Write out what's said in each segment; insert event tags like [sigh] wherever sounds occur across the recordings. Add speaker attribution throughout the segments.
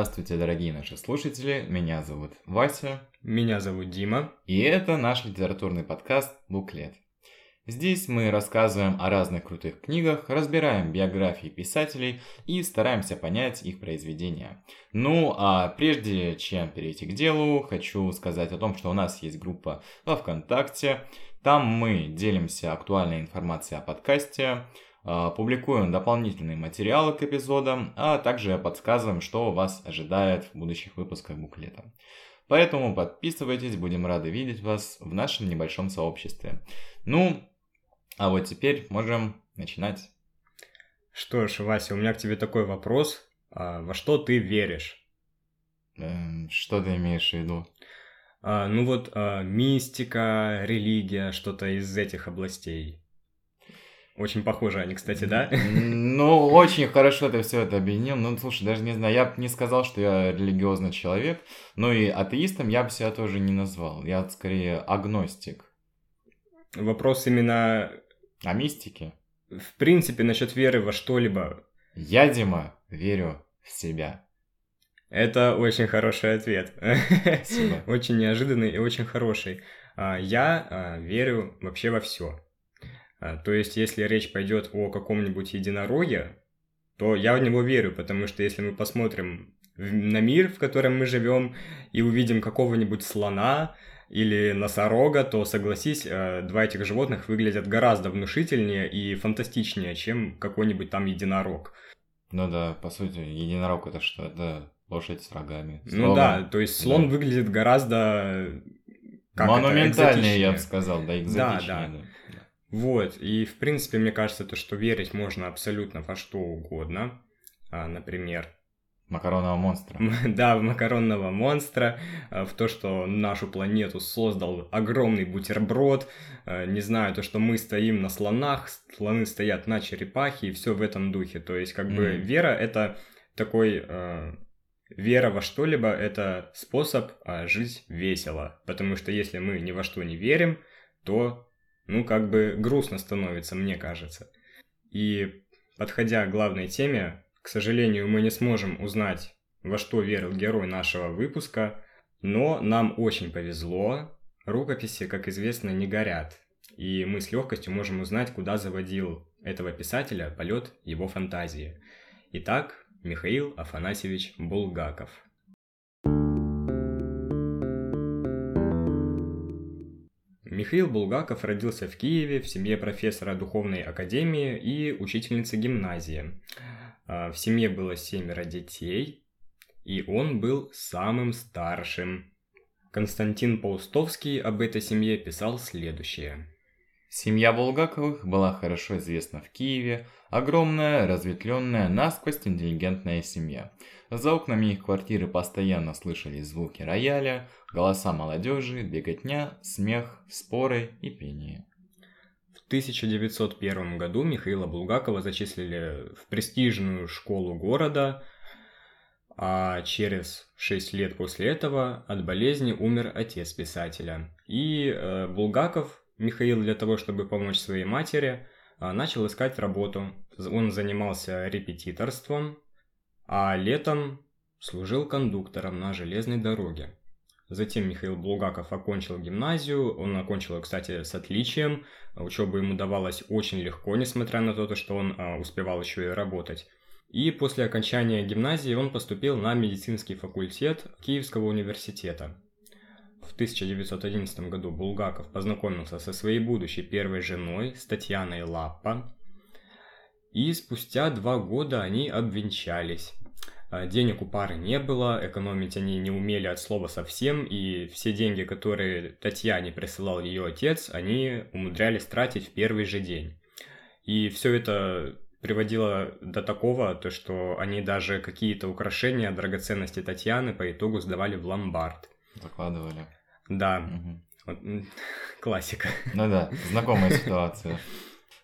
Speaker 1: Здравствуйте, дорогие наши слушатели. Меня зовут Вася.
Speaker 2: Меня зовут Дима.
Speaker 1: И это наш литературный подкаст «Буклет». Здесь мы рассказываем о разных крутых книгах, разбираем биографии писателей и стараемся понять их произведения. Ну, а прежде чем перейти к делу, хочу сказать о том, что у нас есть группа во ВКонтакте. Там мы делимся актуальной информацией о подкасте, публикуем дополнительные материалы к эпизодам, а также подсказываем, что вас ожидает в будущих выпусках буклета. Поэтому подписывайтесь, будем рады видеть вас в нашем небольшом сообществе. Ну, а вот теперь можем начинать.
Speaker 2: Что ж, Вася, у меня к тебе такой вопрос. А, во что ты веришь?
Speaker 1: Эм, что ты имеешь в виду?
Speaker 2: А, ну вот а, мистика, религия, что-то из этих областей. Очень похожи они, кстати, да?
Speaker 1: Ну, очень хорошо ты все это объединил. Ну, слушай, даже не знаю, я бы не сказал, что я религиозный человек, но и атеистом я бы себя тоже не назвал. Я скорее агностик.
Speaker 2: Вопрос именно...
Speaker 1: О мистике?
Speaker 2: В принципе, насчет веры во что-либо.
Speaker 1: Я, Дима, верю в себя.
Speaker 2: Это очень хороший ответ. Спасибо. [laughs] Очень неожиданный и очень хороший. А, я а, верю вообще во все. А, то есть, если речь пойдет о каком-нибудь единороге, то я в него верю, потому что если мы посмотрим на мир, в котором мы живем, и увидим какого-нибудь слона или носорога, то согласись, э, два этих животных выглядят гораздо внушительнее и фантастичнее, чем какой-нибудь там единорог.
Speaker 1: Ну да, по сути, единорог это что? Это лошадь с рогами.
Speaker 2: С ну да, то есть слон да. выглядит гораздо...
Speaker 1: Как Монументальнее, это, я бы сказал, да, экзотичнее.
Speaker 2: Да, да. Вот, и в принципе, мне кажется, то, что верить можно абсолютно во что угодно. А, например,
Speaker 1: Макаронного монстра. [laughs]
Speaker 2: Да, в макаронного монстра, а, в то, что нашу планету создал огромный бутерброд, а, не знаю, то, что мы стоим на слонах, слоны стоят на черепахе, и все в этом духе. То есть, как mm. бы, вера — это такой... Э, вера во что-либо — это способ э, жить весело. Потому что если мы ни во что не верим, то ну, как бы грустно становится, мне кажется. И подходя к главной теме, к сожалению, мы не сможем узнать, во что верил герой нашего выпуска, но нам очень повезло. Рукописи, как известно, не горят, и мы с легкостью можем узнать, куда заводил этого писателя полет его фантазии. Итак, Михаил Афанасьевич Булгаков – Михаил Булгаков родился в Киеве в семье профессора духовной академии и учительницы гимназии. А, в семье было семеро детей, и он был самым старшим. Константин Паустовский об этой семье писал следующее.
Speaker 1: Семья Булгаковых была хорошо известна в Киеве, огромная, разветвленная, насквозь интеллигентная семья – за окнами их квартиры постоянно слышались звуки рояля, голоса молодежи, беготня, смех, споры и пение.
Speaker 2: В 1901 году Михаила Булгакова зачислили в престижную школу города, а через 6 лет после этого от болезни умер отец писателя. И э, Булгаков, Михаил, для того, чтобы помочь своей матери, э, начал искать работу. Он занимался репетиторством, а летом служил кондуктором на железной дороге. Затем Михаил Булгаков окончил гимназию, он окончил ее, кстати, с отличием, учеба ему давалась очень легко, несмотря на то, что он а, успевал еще и работать. И после окончания гимназии он поступил на медицинский факультет Киевского университета. В 1911 году Булгаков познакомился со своей будущей первой женой, с Татьяной Лаппа, и спустя два года они обвенчались. А, денег у пары не было, экономить они не умели от слова совсем, и все деньги, которые Татьяне присылал ее отец, они умудрялись тратить в первый же день. И все это приводило до такого, то что они даже какие-то украшения, драгоценности Татьяны по итогу сдавали в ломбард.
Speaker 1: Закладывали.
Speaker 2: Да. Угу. Вот, [laughs] классика.
Speaker 1: Ну да, знакомая [laughs] ситуация.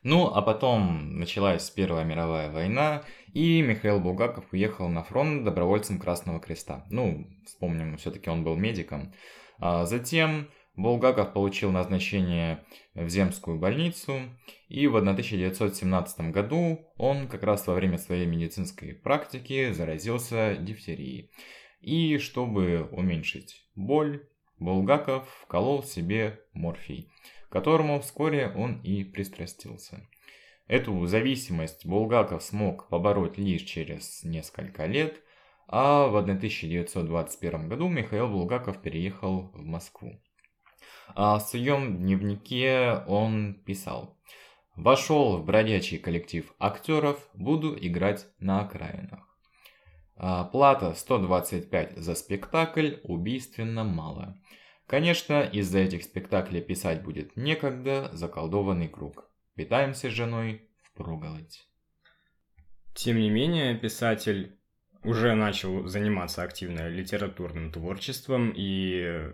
Speaker 1: Ну, а потом началась Первая мировая война, и Михаил Булгаков уехал на фронт добровольцем Красного Креста. Ну, вспомним, все-таки он был медиком. А затем Булгаков получил назначение в земскую больницу, и в 1917 году он как раз во время своей медицинской практики заразился дифтерией. И чтобы уменьшить боль, Булгаков вколол себе морфий, к которому вскоре он и пристрастился. Эту зависимость Булгаков смог побороть лишь через несколько лет, а в 1921 году Михаил Булгаков переехал в Москву. А в своем дневнике он писал «Вошел в бродячий коллектив актеров, буду играть на окраинах. А плата 125 за спектакль убийственно мало. Конечно, из-за этих спектаклей писать будет некогда заколдованный круг. Питаемся с женой впроголодь.
Speaker 2: Тем не менее, писатель уже начал заниматься активно литературным творчеством, и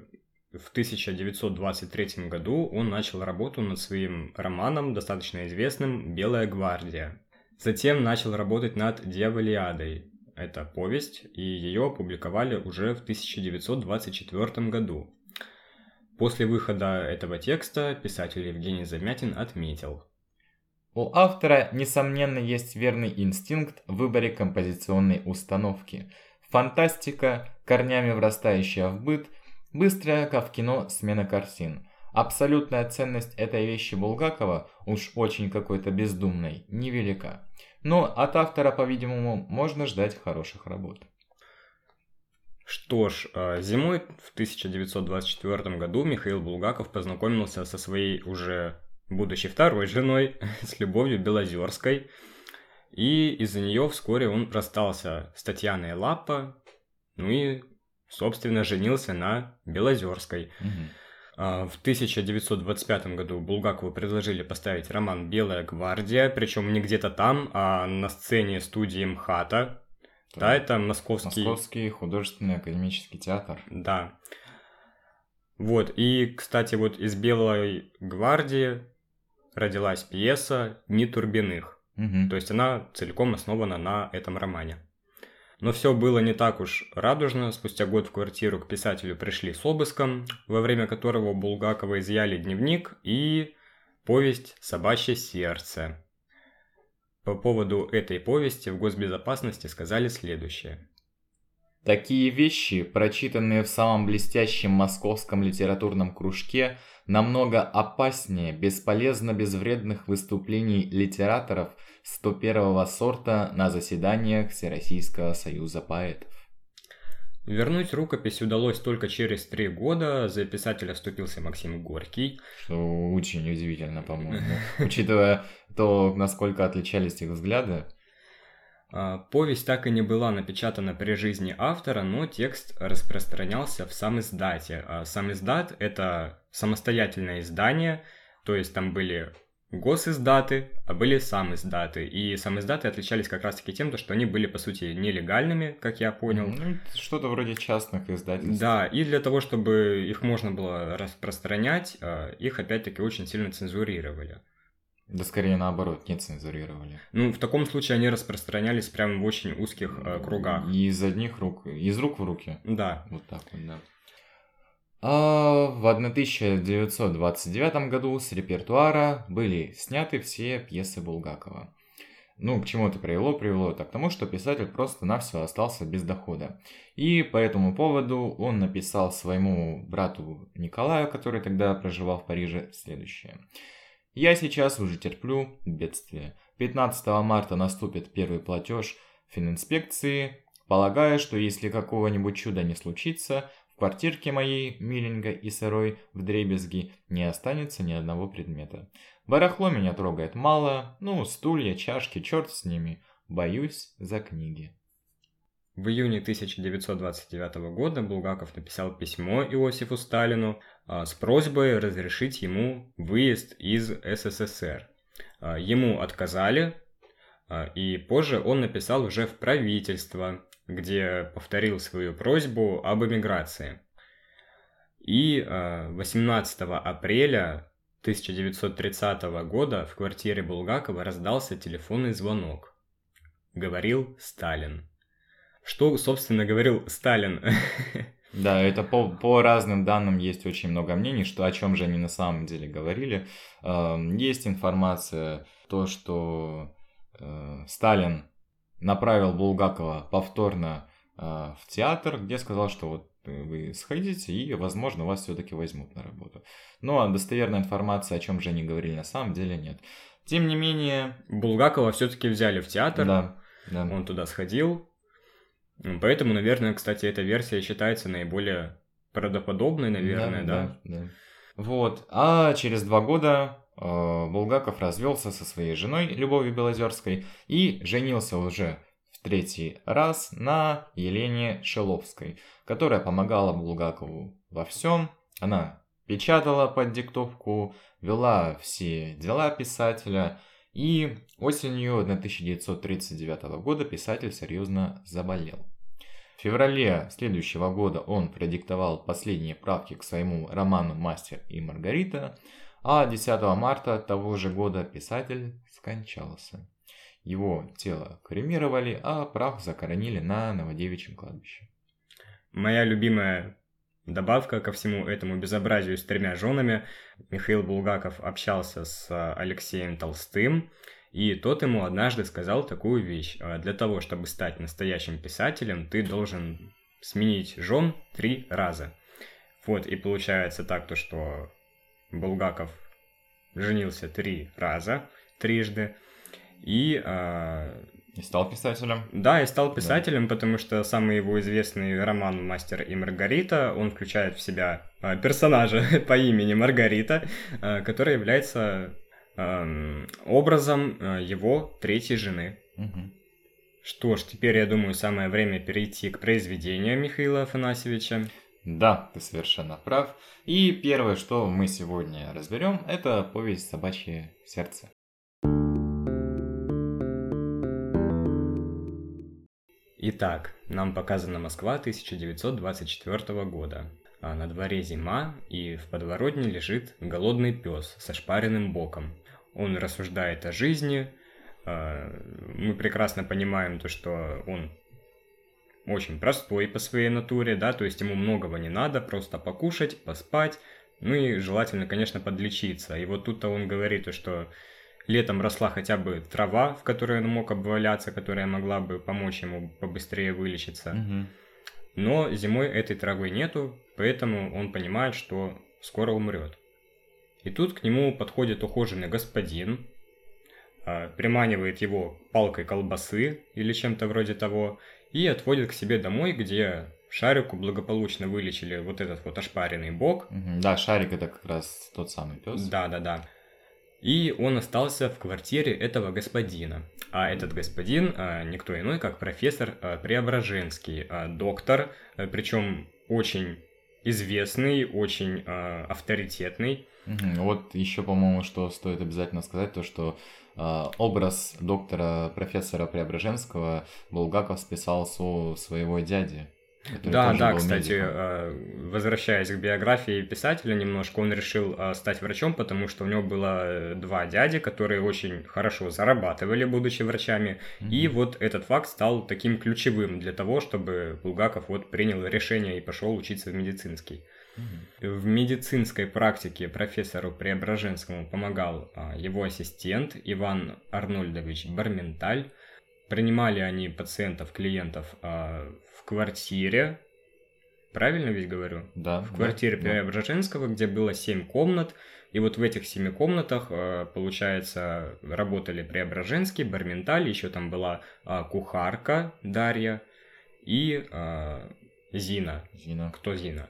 Speaker 2: в 1923 году он начал работу над своим романом, достаточно известным «Белая гвардия». Затем начал работать над «Дьяволиадой». Это повесть, и ее опубликовали уже в 1924 году. После выхода этого текста писатель Евгений Замятин отметил.
Speaker 1: У автора, несомненно, есть верный инстинкт в выборе композиционной установки. Фантастика, корнями врастающая в быт, быстрая, как в кино, смена картин. Абсолютная ценность этой вещи Булгакова, уж очень какой-то бездумной, невелика. Но от автора, по-видимому, можно ждать хороших работ.
Speaker 2: Что ж, а, зимой в 1924 году Михаил Булгаков познакомился со своей уже будущей второй женой, [laughs] с Любовью Белозерской, и из-за нее вскоре он расстался с Татьяной Лаппа, ну и, собственно, женился на Белозерской.
Speaker 1: Угу.
Speaker 2: В 1925 году Булгакову предложили поставить роман «Белая гвардия», причем не где-то там, а на сцене студии МХАТа, да, это московский...
Speaker 1: Московский художественный академический театр.
Speaker 2: Да. Вот, и, кстати, вот из «Белой гвардии» родилась пьеса «Ни Турбиных».
Speaker 1: Угу.
Speaker 2: То есть она целиком основана на этом романе. Но все было не так уж радужно. Спустя год в квартиру к писателю пришли с обыском, во время которого у Булгакова изъяли дневник и повесть «Собачье сердце». По поводу этой повести в госбезопасности сказали следующее.
Speaker 1: Такие вещи, прочитанные в самом блестящем московском литературном кружке, намного опаснее бесполезно безвредных выступлений литераторов 101 сорта на заседаниях Всероссийского союза поэтов.
Speaker 2: Вернуть рукопись удалось только через три года. За писателя вступился Максим Горький.
Speaker 1: Что очень удивительно, по-моему. Учитывая то, насколько отличались их взгляды.
Speaker 2: А, повесть так и не была напечатана при жизни автора, но текст распространялся в сам издате. А сам издат – это самостоятельное издание, то есть там были госиздаты, а были сам издаты. И сам издаты отличались как раз-таки тем, что они были, по сути, нелегальными, как я понял.
Speaker 1: Ну, что-то вроде частных издательств.
Speaker 2: Да, и для того, чтобы их можно было распространять, а, их опять-таки очень сильно цензурировали.
Speaker 1: Да скорее наоборот, не цензурировали.
Speaker 2: Ну, в таком случае они распространялись прямо в очень узких э, кругах.
Speaker 1: Из одних рук, из рук в руки.
Speaker 2: Да.
Speaker 1: Вот так вот, да. А в 1929 году с репертуара были сняты все пьесы Булгакова. Ну, к чему это привело? Привело это к тому, что писатель просто-навсего остался без дохода. И по этому поводу он написал своему брату Николаю, который тогда проживал в Париже, следующее. «Я сейчас уже терплю бедствие. 15 марта наступит первый платеж фининспекции. Полагаю, что если какого-нибудь чуда не случится, квартирке моей, миленькой и сырой, в дребезги, не останется ни одного предмета. Барахло меня трогает мало, ну, стулья, чашки, черт с ними. Боюсь за книги.
Speaker 2: В июне 1929 года Булгаков написал письмо Иосифу Сталину а, с просьбой разрешить ему выезд из СССР. А, ему отказали, а, и позже он написал уже в правительство, где повторил свою просьбу об эмиграции. И 18 а, апреля 1930 года в квартире Булгакова раздался телефонный звонок. Говорил Сталин. Что, собственно, говорил Сталин? [laughs]
Speaker 1: Да, это по, по разным данным есть очень много мнений, что о чем же они на самом деле говорили. Эм, есть информация, то, что э, Сталин направил Булгакова повторно э, в театр, где сказал, что вот вы сходите и, возможно, вас все-таки возьмут на работу. Но достоверной информации, о чем же они говорили, на самом деле нет. Тем не менее...
Speaker 2: Булгакова все-таки взяли в театр.
Speaker 1: Да, да.
Speaker 2: Он туда сходил. Поэтому, наверное, кстати, эта версия считается наиболее правдоподобной, наверное, да?
Speaker 1: Да, да. Вот. А через два года э, Булгаков развелся со своей женой Любовью Белозерской и женился уже в третий раз на Елене Шиловской, которая помогала Булгакову во всем. Она печатала под диктовку, вела все дела писателя, и осенью 1939 года писатель серьезно заболел. В феврале следующего года он продиктовал последние правки к своему роману «Мастер и Маргарита», а 10 марта того же года писатель скончался. Его тело кремировали, а прах захоронили на Новодевичьем кладбище.
Speaker 2: Моя любимая добавка ко всему этому безобразию с тремя женами. Михаил Булгаков общался с Алексеем Толстым, и тот ему однажды сказал такую вещь. «А для того, чтобы стать настоящим писателем, ты должен сменить жен три раза. Вот, и получается так, то, что Булгаков женился три раза, трижды, и
Speaker 1: а, и стал писателем.
Speaker 2: Да, и стал писателем, да. потому что самый его известный роман «Мастер и Маргарита», он включает в себя э, персонажа [laughs] по имени Маргарита, э, который является э, образом э, его третьей жены.
Speaker 1: Угу.
Speaker 2: Что ж, теперь, я думаю, самое время перейти к произведению Михаила Афанасьевича.
Speaker 1: Да, ты совершенно прав. И первое, что мы сегодня разберем, это повесть «Собачье сердце».
Speaker 2: Итак, нам показана Москва 1924 года. А на дворе зима, и в подворотне лежит голодный пес со шпаренным боком. Он рассуждает о жизни. А, мы прекрасно понимаем то, что он очень простой по своей натуре, да, то есть ему многого не надо, просто покушать, поспать, ну и желательно, конечно, подлечиться. И вот тут-то он говорит, что летом росла хотя бы трава, в которой он мог обваляться, которая могла бы помочь ему побыстрее вылечиться.
Speaker 1: Угу.
Speaker 2: Но зимой этой травы нету, поэтому он понимает, что скоро умрет. И тут к нему подходит ухоженный господин, а, приманивает его палкой колбасы или чем-то вроде того, и отводит к себе домой, где Шарику благополучно вылечили вот этот вот ошпаренный бок.
Speaker 1: Да, Шарик это как раз тот самый пес.
Speaker 2: Да, да, да. И он остался в квартире этого господина. А этот господин а, никто иной, как профессор а, Преображенский, а, доктор, а, причем очень известный, очень а, авторитетный.
Speaker 1: Вот еще, по-моему, что стоит обязательно сказать, то что образ доктора профессора Преображенского Булгаков списал со своего дяди.
Speaker 2: Да, да, кстати, медиком. Э, возвращаясь к биографии писателя немножко, он решил э, стать врачом, потому что у него было э, два дяди, которые очень хорошо зарабатывали, будучи врачами, mm-hmm. и вот этот факт стал таким ключевым для того, чтобы Булгаков вот принял решение и пошел учиться в медицинский. В медицинской практике профессору Преображенскому помогал а, его ассистент Иван Арнольдович Барменталь. Принимали они пациентов, клиентов а, в квартире, правильно ведь говорю?
Speaker 1: Да.
Speaker 2: В квартире да, Преображенского, где было 7 комнат, и вот в этих семи комнатах, а, получается, работали Преображенский, Барменталь, еще там была кухарка Дарья и Зина.
Speaker 1: Зина.
Speaker 2: Кто Зина?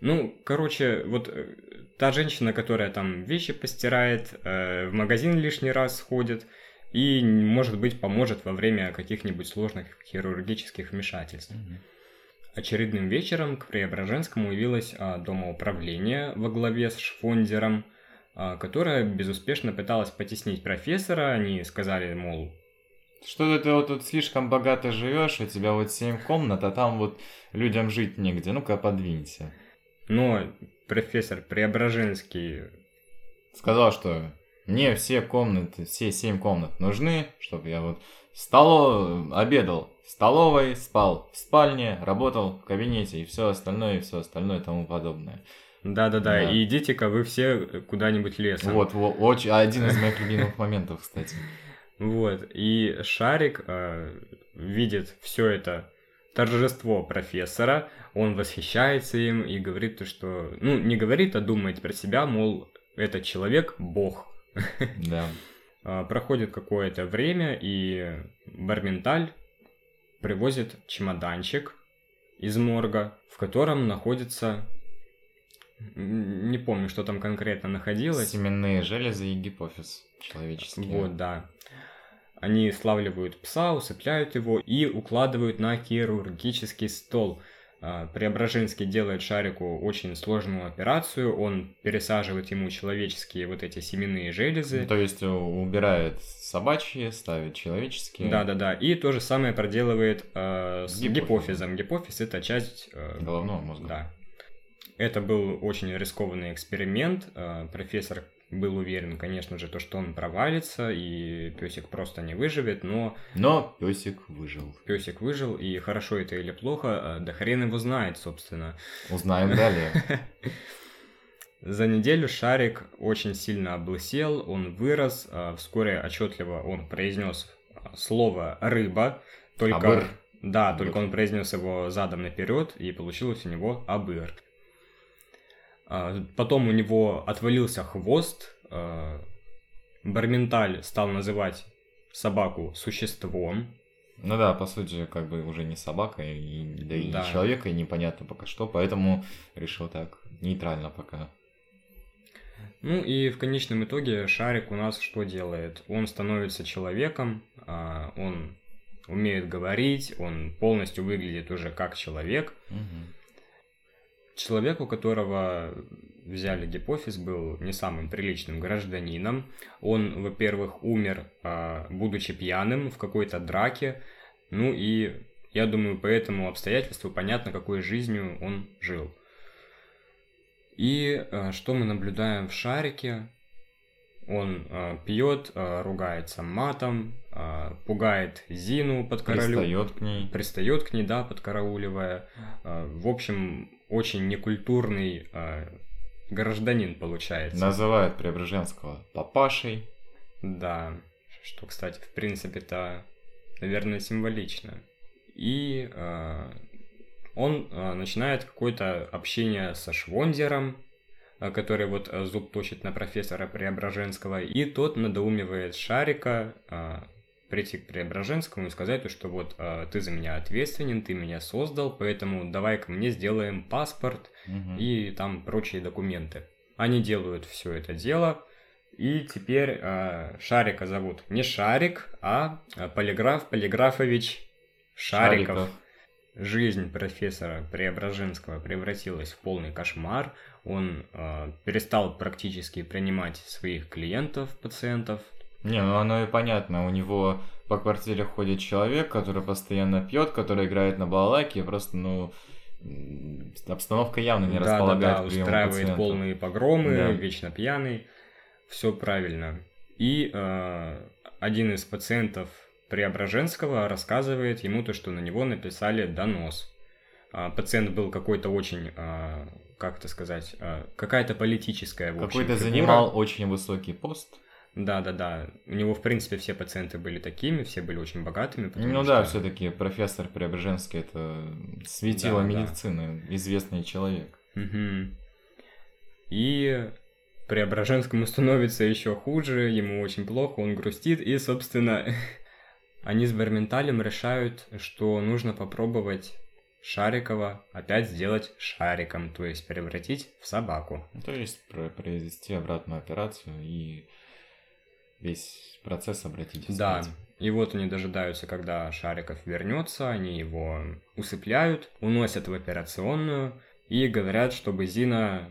Speaker 2: Ну, короче, вот э, та женщина, которая там вещи постирает, э, в магазин лишний раз сходит, и, может быть, поможет во время каких-нибудь сложных хирургических вмешательств.
Speaker 1: Mm-hmm.
Speaker 2: Очередным вечером к Преображенскому явилось а, домоуправление во главе с Шфондером, а, которое безуспешно пыталось потеснить профессора. Они сказали, мол...
Speaker 1: Что ты вот тут слишком богато живешь, у тебя вот семь комнат, а там вот людям жить негде, ну-ка подвинься.
Speaker 2: Но профессор Преображенский...
Speaker 1: Сказал, что мне все комнаты, все семь комнат нужны, чтобы я вот столо... обедал в столовой, спал в спальне, работал в кабинете и все остальное, и все остальное и тому подобное.
Speaker 2: Да-да-да,
Speaker 1: Да.
Speaker 2: и идите-ка вы все куда-нибудь лесом.
Speaker 1: Вот, во- очень, один из моих любимых моментов, кстати.
Speaker 2: Вот, и Шарик э, видит все это торжество профессора, он восхищается им и говорит то, что... Ну, не говорит, а думает про себя, мол, этот человек – бог.
Speaker 1: Да.
Speaker 2: А, Проходит какое-то время, и Барменталь привозит чемоданчик из морга, в котором находится... Не помню, что там конкретно находилось.
Speaker 1: Семенные железы и гипофиз человеческие.
Speaker 2: Вот, да. Они славливают пса, усыпляют его и укладывают на хирургический стол. А, Преображенский делает Шарику очень сложную операцию, он пересаживает ему человеческие вот эти семенные железы.
Speaker 1: Ну, То есть э, убирает собачьи, ставит человеческие.
Speaker 2: Да-да-да, и то же самое проделывает э, с
Speaker 1: Гипофизом.
Speaker 2: гипофизом. Гипофиз это часть... э,
Speaker 1: Головного мозга.
Speaker 2: Да. Это был очень рискованный эксперимент. Э, Профессор был уверен, конечно же, то, что он провалится, и песик просто не выживет, но
Speaker 1: Но песик выжил.
Speaker 2: песик выжил, и хорошо это или плохо, э, да хрен его знает, собственно.
Speaker 1: Узнаем далее. [laughs]
Speaker 2: За неделю Шарик очень сильно облысел, он вырос, э, вскоре отчетливо он произнес э, слово «рыба», только...
Speaker 1: Абыр.
Speaker 2: Да, только он произнес его задом наперед, и получилось у него «абыр». А, Потом у него отвалился хвост, э, Барменталь стал называть собаку существом,
Speaker 1: Ну да, по сути, как бы уже не собака, и, да и
Speaker 2: Да.
Speaker 1: не человека, и непонятно пока что, поэтому решил так, нейтрально пока.
Speaker 2: Ну и в конечном итоге Шарик у нас что делает? Он становится человеком, а, он умеет говорить, он полностью выглядит уже как человек.
Speaker 1: Мгм.
Speaker 2: Человек, у которого взяли гипофиз, был не самым приличным гражданином. Он, во-первых, умер, а, будучи пьяным в какой-то драке. Ну и я думаю, по этому обстоятельству понятно, какой жизнью он жил. И а, что мы наблюдаем в шарике? Он а, пьет, а, ругается матом, а, пугает Зину под королю
Speaker 1: Пристает к ней.
Speaker 2: пристает к ней, да, подкарауливая. А, В общем, очень некультурный а, гражданин получается.
Speaker 1: Называет Преображенского папашей.
Speaker 2: Да, что, кстати, в принципе-то, наверное, символично. И а, он а, начинает какое-то общение со Швондером, который вот зуб точит на профессора Преображенского, и тот надоумивает Шарика прийти к Преображенскому и сказать, то, что вот а, ты за меня ответственен, ты меня создал, поэтому давай-ка мне сделаем паспорт
Speaker 1: Мгм.
Speaker 2: и там прочие документы. Они делают все это дело, и теперь э, Шарика зовут не Шарик, а э, Полиграф Полиграфович Шариков. Жизнь профессора Преображенского превратилась в полный кошмар. Он э, перестал практически принимать своих клиентов, пациентов.
Speaker 1: Не, ну оно и понятно. У него по квартире ходит человек, который постоянно пьет, который играет на балалайке, просто, ну, обстановка явно не
Speaker 2: Да-да-да,
Speaker 1: располагает к приему
Speaker 2: устраивает
Speaker 1: пациентов.
Speaker 2: полные погромы,
Speaker 1: Да.
Speaker 2: вечно пьяный. Все правильно. И э, один из пациентов Преображенского рассказывает ему то, что на него написали донос. А, пациент был какой-то очень, а, как это сказать, а, какая-то политическая, в общем,
Speaker 1: Какой-то
Speaker 2: фигура.
Speaker 1: занимал очень высокий пост.
Speaker 2: Да-да-да. У него, в принципе, все пациенты были такими, все были очень богатыми.
Speaker 1: Ну да,
Speaker 2: что-
Speaker 1: все-таки профессор Преображенский это светило
Speaker 2: Да, да.
Speaker 1: медицины, известный человек.
Speaker 2: Мгм. И Преображенскому становится еще хуже, ему очень плохо, он грустит, и, собственно, [laughs] они с Барменталем решают, что нужно попробовать Шарикова опять сделать шариком, то есть превратить в собаку.
Speaker 1: То есть про- произвести обратную операцию и весь процесс обратить
Speaker 2: Да, и вот они дожидаются, когда Шариков вернется, они его усыпляют, уносят в операционную и говорят, чтобы Зина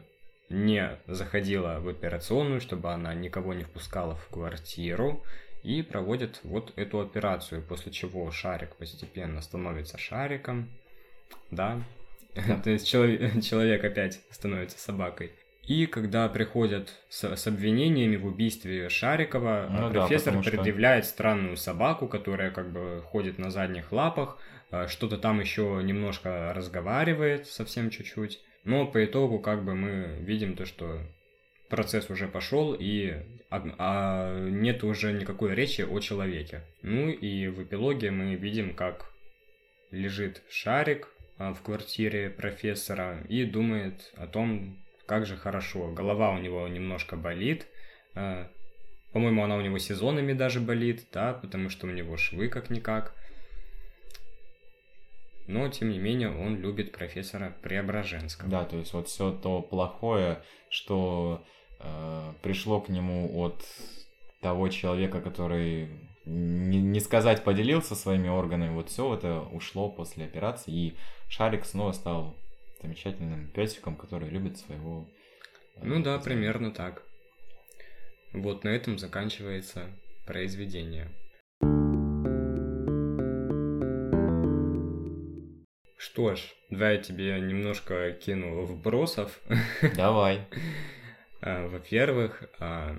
Speaker 2: не заходила в операционную, чтобы она никого не впускала в квартиру, и проводят вот эту операцию, после чего Шарик постепенно становится Шариком, да, [laughs] то есть челов- человек опять становится собакой. И когда приходят с, с обвинениями в убийстве Шарикова,
Speaker 1: Ну да,
Speaker 2: профессор
Speaker 1: что-
Speaker 2: предъявляет странную собаку, которая как бы ходит на задних лапах, а, что-то там еще немножко разговаривает, совсем чуть-чуть. Но по итогу как бы мы видим то, что процесс уже пошел и об- а нет уже никакой речи о человеке. Ну и в эпилоге мы видим, как лежит шарик а, в квартире профессора и думает о том, как же хорошо. Голова у него немножко болит. а, По-моему, она у него сезонами даже болит, да, потому что у него швы как-никак. Но, тем не менее, он любит профессора Преображенского.
Speaker 1: Да, то есть вот все то плохое, что э, пришло к нему от того человека, который не, не сказать поделился своими органами, вот все это ушло после операции, и Шарик снова стал замечательным песиком, который любит своего. э,
Speaker 2: Ну да, примерно так. Вот на этом заканчивается произведение. Что ж, давай я тебе немножко кину вбросов.
Speaker 1: Давай. [laughs]
Speaker 2: А, Во-первых, а,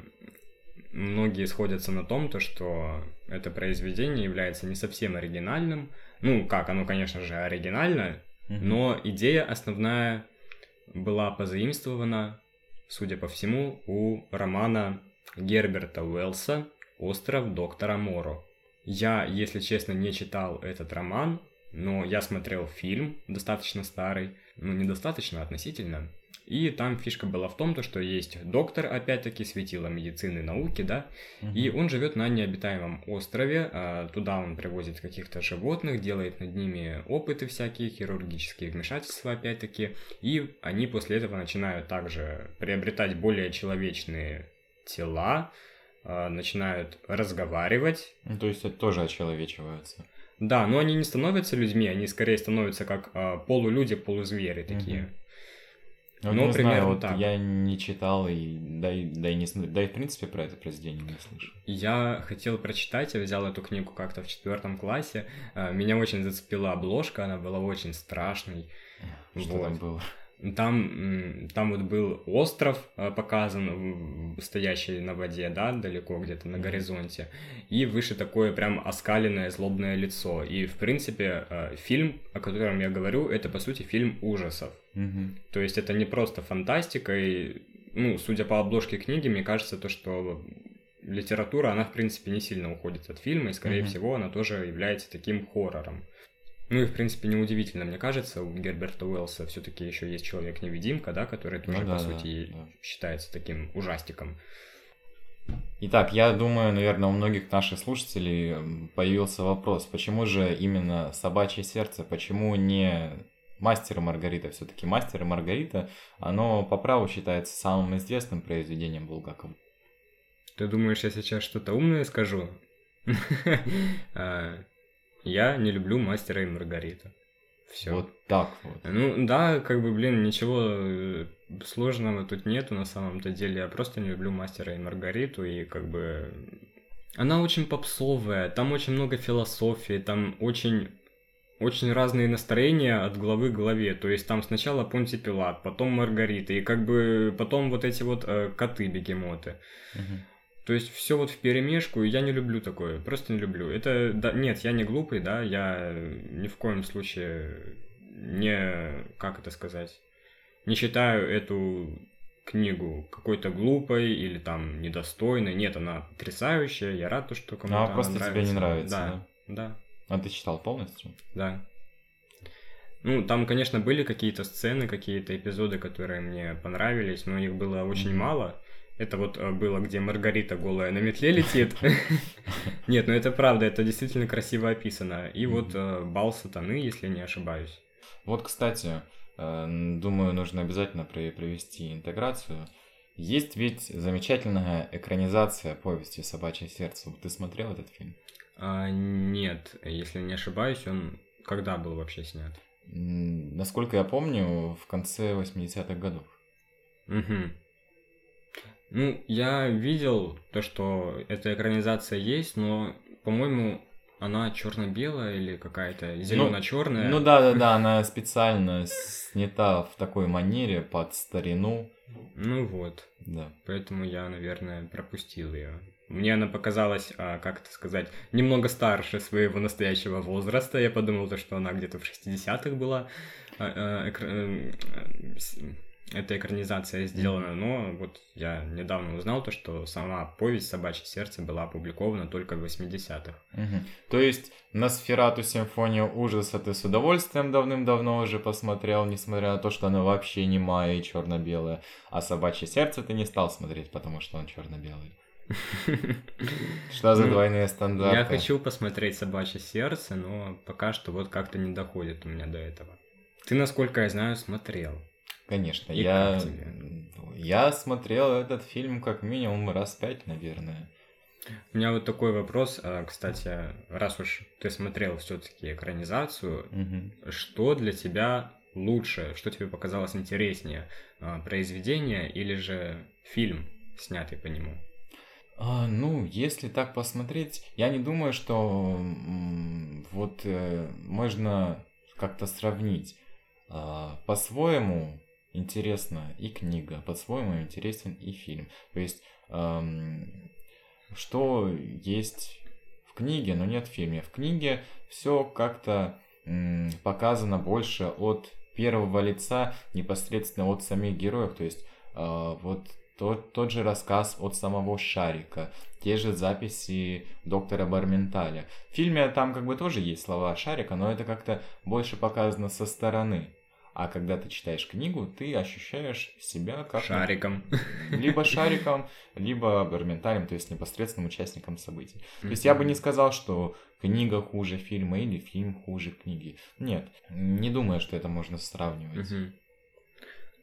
Speaker 2: многие сходятся на том, то, что это произведение является не совсем оригинальным. Ну, как, оно, конечно же, оригинально, Но идея основная была позаимствована, судя по всему, у романа Герберта Уэллса «Остров доктора Моро». Я, если честно, не читал этот роман, но я смотрел фильм, достаточно старый, ну, недостаточно, относительно. И там фишка была в том, то, что есть доктор, опять-таки, светило медицины и науки, да,
Speaker 1: Мгм.
Speaker 2: и он живет на необитаемом острове, а, туда он привозит каких-то животных, делает над ними опыты всякие, хирургические вмешательства опять-таки, и они после этого начинают также приобретать более человечные тела, а, начинают разговаривать.
Speaker 1: Ну, то есть это тоже очеловечиваются.
Speaker 2: Да, но они не становятся людьми, они скорее становятся как а, полулюди, полузвери такие. Ну,
Speaker 1: не
Speaker 2: примерно
Speaker 1: знаю, вот
Speaker 2: так.
Speaker 1: я не читал, и да, и, да, и не, да и в принципе про это произведение не слышал.
Speaker 2: Я хотел прочитать, я взял эту книгу как-то в четвертом классе. А, Меня очень зацепила обложка, она была очень страшной.
Speaker 1: Что
Speaker 2: Вот.
Speaker 1: там было?
Speaker 2: Там, там вот был остров а, показан, стоящий на воде, да, далеко где-то на горизонте. И выше такое прям оскаленное злобное лицо. И, в принципе, а, фильм, о котором я говорю, это, по сути, фильм ужасов.
Speaker 1: Мгм.
Speaker 2: То есть это не просто фантастика, и, ну, судя по обложке книги, мне кажется, то, что литература, она, в принципе, не сильно уходит от фильма, и, скорее
Speaker 1: Мгм.
Speaker 2: всего, она тоже является таким хоррором. Ну и, в принципе, неудивительно, мне кажется, у Герберта Уэллса все-таки еще есть Человек-невидимка, да, который тоже,
Speaker 1: Ну да,
Speaker 2: по сути,
Speaker 1: да.
Speaker 2: считается таким ужастиком.
Speaker 1: Итак, я думаю, наверное, у многих наших слушателей появился вопрос, почему же именно «Собачье сердце», почему не «Мастер и Маргарита»? Все-таки «Мастер и Маргарита», оно по праву считается самым известным произведением Булгакова.
Speaker 2: Ты думаешь, я сейчас что-то умное скажу? [laughs] Я не люблю Мастера и Маргарита. Все.
Speaker 1: Вот так вот.
Speaker 2: Ну да, как бы, блин, ничего э, сложного тут нету на самом-то деле. Я просто не люблю Мастера и Маргариту, и как бы... Она очень попсовая, там очень много философии, там очень очень разные настроения от главы к главе. То есть там сначала Понти Пилат, потом Маргарита, и как бы потом вот эти вот э, коты-бегемоты.
Speaker 1: Мгм.
Speaker 2: То есть все вот в перемешку, и я не люблю такое, просто не люблю. Это, да, нет, я не глупый, да, я ни в коем случае не, как это сказать, не считаю эту книгу какой-то глупой или там недостойной. Нет, она потрясающая, я рад, что кому-то она
Speaker 1: просто тебе не нравится,
Speaker 2: Да, да,
Speaker 1: А ты читал полностью?
Speaker 2: да. Ну, там, конечно, были какие-то сцены, какие-то эпизоды, которые мне понравились, но их было очень
Speaker 1: Мгм.
Speaker 2: мало. Это вот э, было, где Маргарита голая на метле летит. [laughs] Нет, ну это правда, это действительно красиво описано. И вот э, бал сатаны, если не ошибаюсь.
Speaker 1: Вот, кстати, э, думаю, нужно обязательно при- провести интеграцию. Есть ведь замечательная экранизация повести «Собачье сердце». Ты смотрел этот фильм?
Speaker 2: А, нет, если не ошибаюсь, он когда был вообще снят?
Speaker 1: Насколько я помню, в конце 80-х годов.
Speaker 2: Угу. Ну, я видел то, что эта экранизация есть, но, по-моему, Она черно-белая или какая-то зелено-черная?
Speaker 1: Ну да, да, да, она специально снята в такой манере под старину.
Speaker 2: Ну вот.
Speaker 1: Да.
Speaker 2: Поэтому я, наверное, пропустил ее. Мне она показалась, а, как это сказать, немного старше своего настоящего возраста. Я подумал, что она где-то в 60-х была. Эта экранизация сделана, но вот я недавно узнал то, что сама повесть «Собачье сердце» была опубликована только в 80-х.
Speaker 1: Угу. То есть на «Сферату симфонию ужаса» ты с удовольствием давным-давно уже посмотрел, несмотря на то, что она вообще не немая и черно белая а «Собачье сердце» ты не стал смотреть, потому что он черно белый [laughs] Что за ну, двойные стандарты?
Speaker 2: Я хочу посмотреть «Собачье сердце», но пока что вот как-то не доходит у меня до этого. Ты, насколько я знаю, смотрел.
Speaker 1: Конечно, И я... Я смотрел этот фильм как минимум раз пять, наверное.
Speaker 2: У меня вот такой вопрос, а, кстати, раз уж ты смотрел все-таки экранизацию, угу. что для тебя лучше, что тебе показалось интереснее, а, произведение или же фильм, снятый по нему?
Speaker 1: А, ну, если так посмотреть, я не думаю, что вот э, можно как-то сравнить. А, по-своему интересна и книга, по-своему интересен и фильм. То есть, эм, что есть в книге, но нет в фильме. В книге все как-то м, показано больше от первого лица, непосредственно от самих героев. То есть, э, вот тот, тот же рассказ от самого Шарика, те же записи доктора Барменталя. В фильме там как бы тоже есть слова Шарика, но это как-то больше показано со стороны. А когда ты читаешь книгу, ты ощущаешь себя как...
Speaker 2: Шариком.
Speaker 1: Либо шариком, либо барменталем, то есть непосредственным участником событий. То есть я бы не сказал, что книга хуже фильма или фильм хуже книги. Нет, не думаю, что это можно сравнивать.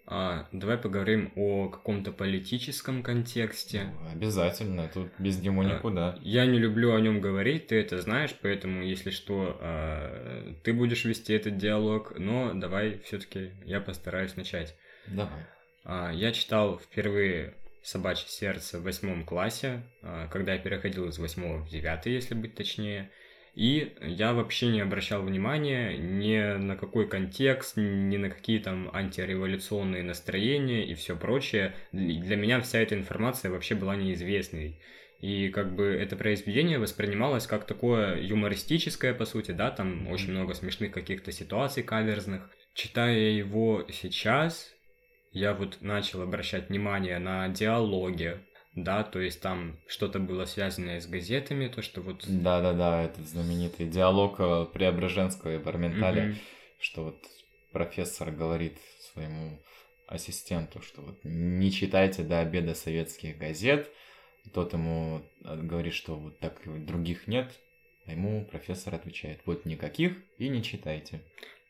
Speaker 2: А, давай поговорим о каком-то политическом контексте.
Speaker 1: Ну, обязательно, тут без него а, никуда.
Speaker 2: Я не люблю о нем говорить, ты это знаешь, поэтому, если что, а, ты будешь вести этот диалог, но давай все-таки я постараюсь начать.
Speaker 1: Давай.
Speaker 2: А, я читал впервые «Собачье сердце» в восьмом классе, когда я переходил из восьмого в девятый, если быть точнее. И я вообще не обращал внимания ни на какой контекст, ни на какие там антиреволюционные настроения и все прочее. Для меня вся эта информация вообще была неизвестной. И как бы это произведение воспринималось как такое юмористическое, по сути, да, там очень много смешных каких-то ситуаций каверзных. Читая его сейчас, я вот начал обращать внимание на диалоги, да, то есть там что-то было связанное с газетами, то, что вот...
Speaker 1: Да-да-да, этот знаменитый диалог э, Преображенского и Барменталя, mm-hmm. что вот профессор говорит своему ассистенту, что вот не читайте до обеда советских газет, тот ему э, говорит, что вот так других нет, а ему профессор отвечает, вот никаких и не читайте.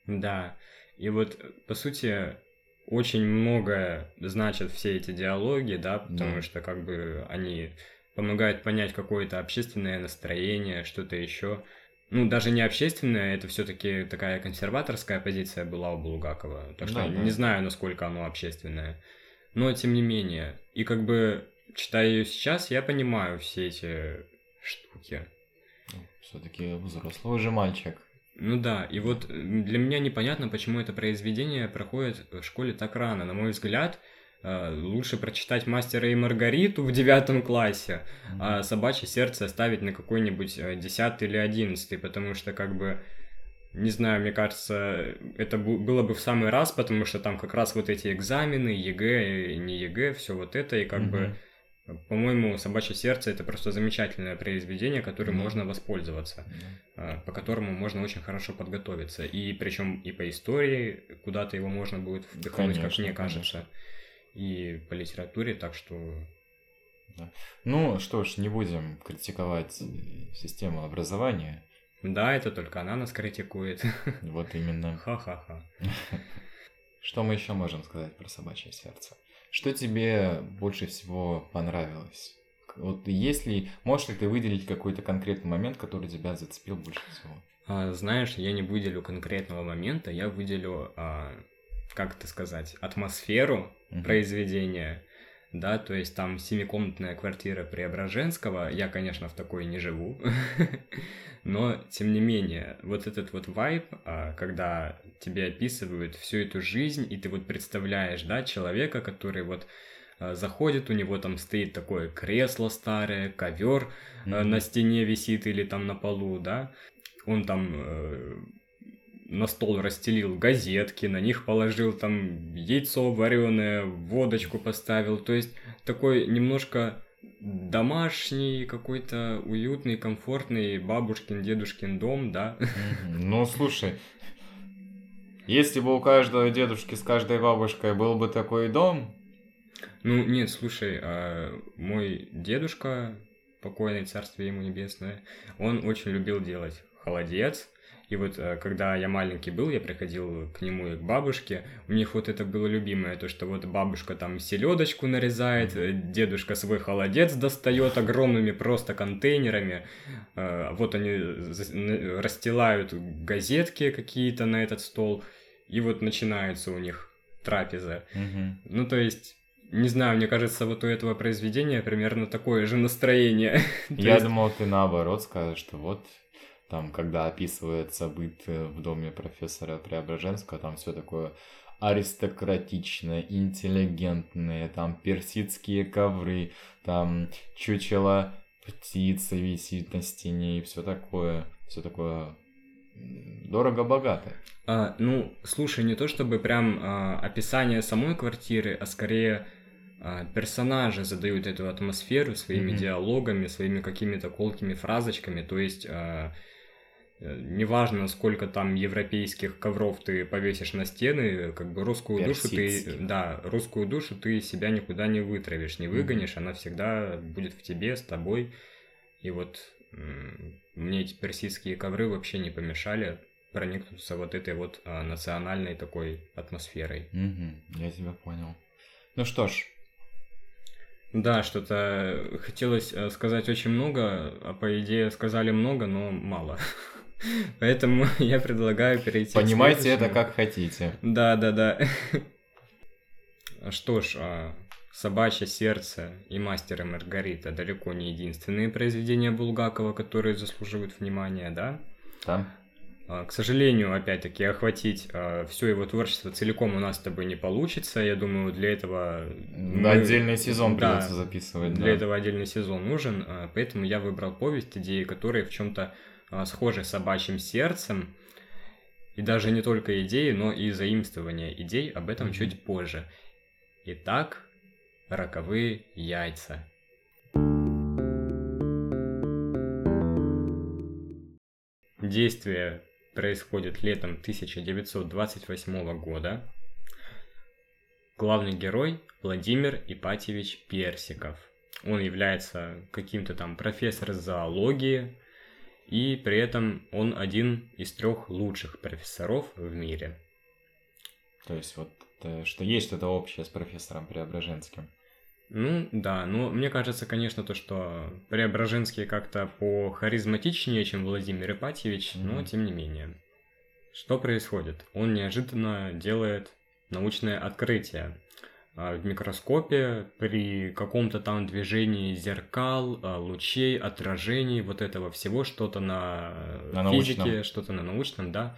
Speaker 2: Да, и вот, по сути, очень многое значат все эти диалоги, да, потому да. что как бы они помогают понять какое-то общественное настроение, что-то еще. Ну, даже не общественное, это все-таки такая консерваторская позиция была у Булгакова. Так что да, да. не знаю, насколько оно общественное. Но тем не менее. И как бы читая ее сейчас, я понимаю все эти штуки.
Speaker 1: Ну, все-таки взрослый уже мальчик.
Speaker 2: Ну да, и вот для меня непонятно, почему это произведение проходит в школе так рано. На мой взгляд, э, лучше прочитать «Мастера и Маргариту» в девятом классе, mm-hmm. а «Собачье сердце» оставить на какой-нибудь э, десятый или одиннадцатый, потому что как бы не знаю, мне кажется, это было бы в самый раз, потому что там как раз вот эти экзамены, ЕГЭ, не ЕГЭ, все вот это, и как mm-hmm. бы по-моему, «Собачье сердце» — это просто замечательное произведение, которым mm можно воспользоваться, mm по которому можно очень хорошо подготовиться. И причем и по истории куда-то его можно будет вдохнуть, как мне кажется, и по литературе, так что...
Speaker 1: Да. Ну что ж, не будем критиковать систему образования.
Speaker 2: Да, это только она нас критикует.
Speaker 1: Вот именно.
Speaker 2: Ха-ха-ха. [laughs]
Speaker 1: Что мы еще можем сказать про собачье сердце? Что тебе больше всего понравилось? Вот если, можешь ли ты выделить какой-то конкретный момент, который тебя зацепил больше всего?
Speaker 2: А, знаешь, я не выделю конкретного момента, я выделю, а, как это сказать, атмосферу угу. произведения. Да, то есть там семикомнатная квартира Преображенского, я, конечно, в такой не живу, [laughs] но, тем не менее, вот этот вот вайб, а, когда тебе описывают всю эту жизнь, и ты вот представляешь, да, человека, который вот а, заходит, у него там стоит такое кресло старое, ковер mm-hmm. на стене висит или там на полу, да, он там э, на стол расстелил газетки, на них положил там яйцо вареное, водочку поставил. То есть такой немножко домашний, какой-то уютный, комфортный бабушкин, дедушкин дом, да?
Speaker 1: Ну, слушай, если бы у каждого дедушки с каждой бабушкой был бы такой дом...
Speaker 2: Ну, нет, слушай, а мой дедушка, покойный, царствие ему небесное, он очень любил делать холодец, и вот э, когда я маленький был, я приходил к нему и к бабушке, у них вот это было любимое, то что вот бабушка там селедочку нарезает, mm-hmm. дедушка свой холодец достает огромными просто контейнерами, э, вот они расстилают газетки какие-то на этот стол, и вот начинается у них трапеза. Ну, то есть не знаю, мне кажется, вот у этого произведения примерно такое же настроение. [laughs]
Speaker 1: Я есть... думал, ты наоборот скажешь, что вот там, когда описывается быт э, в доме профессора Преображенского, там все такое аристократичное, интеллигентное, там персидские ковры, там чучело птица висит на стене и все такое, все такое дорого-богато.
Speaker 2: А, ну, слушай, не то чтобы прям а, описание самой квартиры, а скорее а, персонажи задают эту атмосферу своими mm-hmm. диалогами, своими какими-то колкими фразочками, то есть а, неважно, сколько там европейских ковров ты повесишь на стены, как бы русскую душу ты, да, русскую душу ты себя никуда не вытравишь, не выгонишь, mm-hmm. она всегда будет в тебе, с тобой. И вот мне эти персидские ковры вообще не помешали проникнуться вот этой вот а, национальной такой атмосферой.
Speaker 1: Угу, я тебя понял. Ну что ж.
Speaker 2: Да, что-то хотелось э, сказать очень много, а по идее сказали много, но мало. [laughs] Поэтому [laughs] я предлагаю перейти
Speaker 1: Понимайте это как хотите.
Speaker 2: Да, да, да. Что ж, а, «Собачье сердце» и «Мастер и Маргарита» далеко не единственные произведения Булгакова, которые заслуживают внимания, да?
Speaker 1: Да.
Speaker 2: К сожалению, опять-таки, охватить э, все его творчество целиком у нас с тобой не получится. Я думаю, для этого...
Speaker 1: Мы... Отдельный сезон да, придется записывать.
Speaker 2: Для да. этого отдельный сезон нужен. Поэтому я выбрал повесть, идеи которой в чем-то а, схожи с собачьим сердцем. И даже не только идеи, но и заимствование идей, об этом чуть позже. Итак, роковые яйца. Действие происходит летом 1928 года. Главный герой Владимир Ипатьевич Персиков. Он является каким-то там профессором зоологии, и при этом он один из трех лучших профессоров в мире.
Speaker 1: То есть вот э, что есть что-то общее с профессором Преображенским.
Speaker 2: Ну да, но мне кажется, конечно, то, что Преображенский как-то по харизматичнее, чем Владимир Ипатьевич, mm-hmm. но тем не менее. Что происходит? Он неожиданно делает научное открытие. А, в микроскопе при каком-то там движении зеркал, а, лучей, отражений, вот этого всего, что-то на, на физике, что-то на научном, да,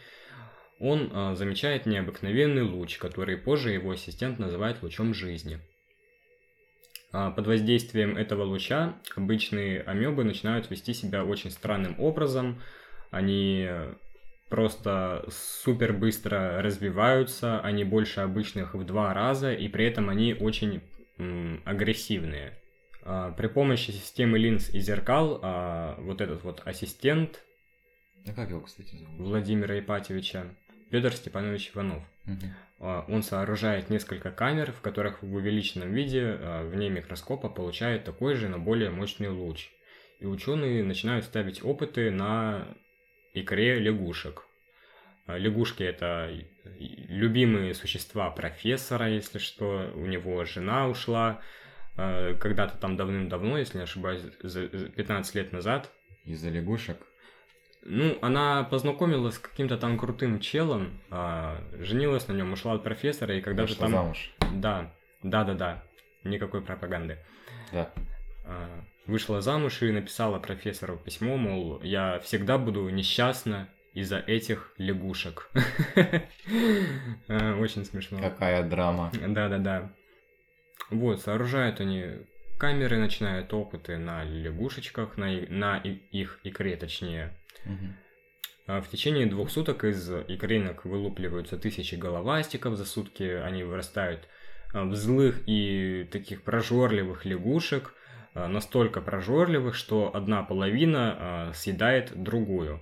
Speaker 2: он а, замечает необыкновенный луч, который позже его ассистент называет лучом жизни. Под воздействием этого луча обычные амебы начинают вести себя очень странным образом. Они просто супер быстро развиваются, они больше обычных в два раза, и при этом они очень агрессивные. А, при помощи системы линз и зеркал а, вот этот вот ассистент...
Speaker 1: А как его, кстати, зовут?
Speaker 2: Владимира Ипатьевича. Петр Степанович Иванов. Угу. Он сооружает несколько камер, в которых в увеличенном виде вне микроскопа получает такой же, но более мощный луч. И ученые начинают ставить опыты на икре лягушек. А, лягушки это любимые существа профессора, если что. У него жена ушла а, когда-то там давным-давно, если не ошибаюсь, 15 лет назад.
Speaker 1: Из-за лягушек?
Speaker 2: Ну, она познакомилась с каким-то там крутым челом, а, женилась на нем, ушла от профессора, и когда-то там...
Speaker 1: замуж.
Speaker 2: Да, да-да-да. никакой пропаганды.
Speaker 1: Да.
Speaker 2: А, вышла замуж и написала профессору письмо, мол, я всегда буду несчастна из-за этих лягушек. А, очень смешно.
Speaker 1: Какая драма.
Speaker 2: Да-да-да. Вот, сооружают они камеры, начинают опыты на лягушечках, на, на их икре точнее. Угу. В течение двух суток из икринок вылупливаются тысячи головастиков, за сутки они вырастают в злых и таких прожорливых лягушек, настолько прожорливых, что одна половина съедает другую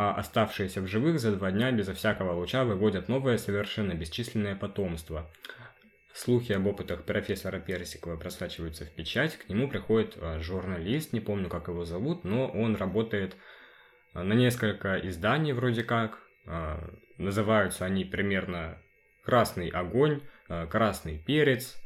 Speaker 2: а оставшиеся в живых за два дня безо всякого луча выводят новое совершенно бесчисленное потомство. Слухи об опытах профессора Персикова просачиваются в печать, к нему приходит а, журналист, не помню, как его зовут, но он работает на несколько изданий вроде как. Называются они примерно «Красный огонь», «Красный перец»,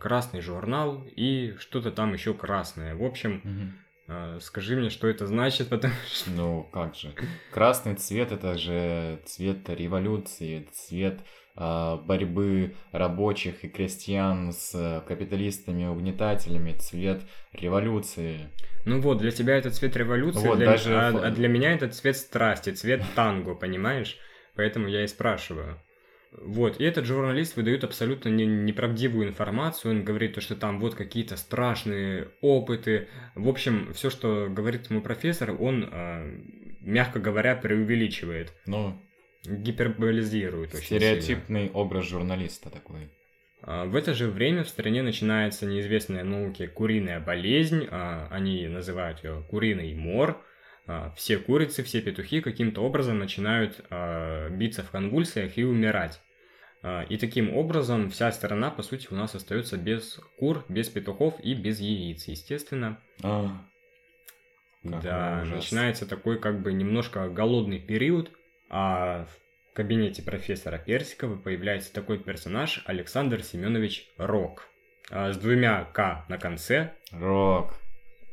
Speaker 2: «Красный журнал» и что-то там еще красное. В общем, угу а, скажи мне, что это значит, [laughs] потому что...
Speaker 1: Ну, как же. Красный цвет – это же цвет революции, цвет э, борьбы рабочих и крестьян с капиталистами-угнетателями, цвет революции.
Speaker 2: Ну вот, для тебя это цвет революции, вот, для... даже... а, а для меня это цвет страсти, цвет танго, понимаешь? Поэтому я и спрашиваю. Вот, и этот журналист выдает абсолютно не, неправдивую информацию, он говорит то, что там вот какие-то страшные опыты. В общем, все, что говорит ему профессор, он, э, мягко говоря, преувеличивает.
Speaker 1: Ну,
Speaker 2: гиперболизирует
Speaker 1: Стереотипный
Speaker 2: сильно.
Speaker 1: образ журналиста такой.
Speaker 2: А, в это же время в стране начинается неизвестная науке куриная болезнь, а, они называют ее куриный мор. Все курицы, все петухи каким-то образом начинают биться в конвульсиях и умирать. А, и таким образом вся страна, по сути, у нас остается без кур, без петухов и без яиц, естественно. А, да, ужас. начинается такой как бы немножко голодный период, а в кабинете профессора Персикова появляется такой персонаж Александр Семенович Рок. А, с двумя К на конце.
Speaker 1: Рок.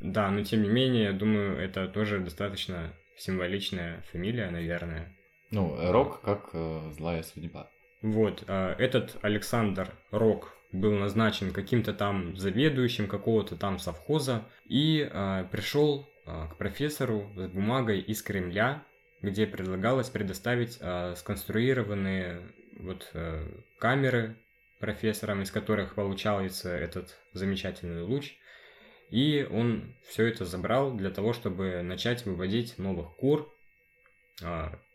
Speaker 2: Да, но тем не менее, я думаю, это тоже достаточно символичная фамилия, наверное.
Speaker 1: Ну, Рок как э, злая судьба.
Speaker 2: Вот, а, этот Александр Рок был назначен каким-то там заведующим какого-то там совхоза и а, пришел а, к профессору с бумагой из Кремля, где предлагалось предоставить сконструированные вот камеры профессорам, из которых получался этот замечательный луч. И он все это забрал для того, чтобы начать выводить новых кур,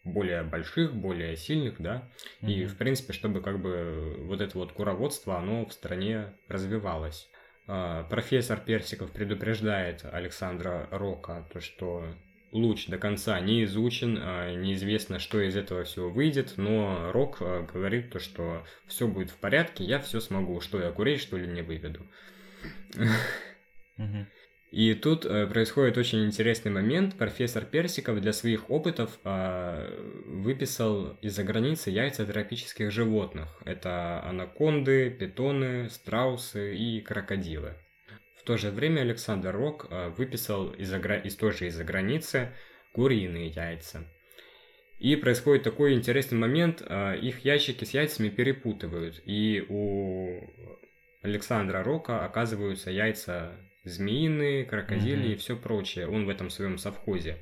Speaker 2: более больших, более сильных, да, mm-hmm. и, в принципе, чтобы как бы вот это вот куроводство, оно в стране развивалось. А, профессор Персиков предупреждает Александра Рока, то, что луч до конца не изучен, а, неизвестно, что из этого всего выйдет, но Рок а, говорит то, что все будет в порядке, я все смогу, что я курей, что ли, не выведу. И тут э, происходит очень интересный момент. Профессор Персиков для своих опытов э, выписал из-за границы яйца тропических животных. Это анаконды, питоны, страусы и крокодилы. В то же время Александр Рок э, выписал из-за, из тоже из-за границы куриные яйца. И происходит такой интересный момент, э, их ящики с яйцами перепутывают. И у Александра Рока оказываются яйца змеиные, крокодили mm-hmm. и все прочее. Он в этом своем совхозе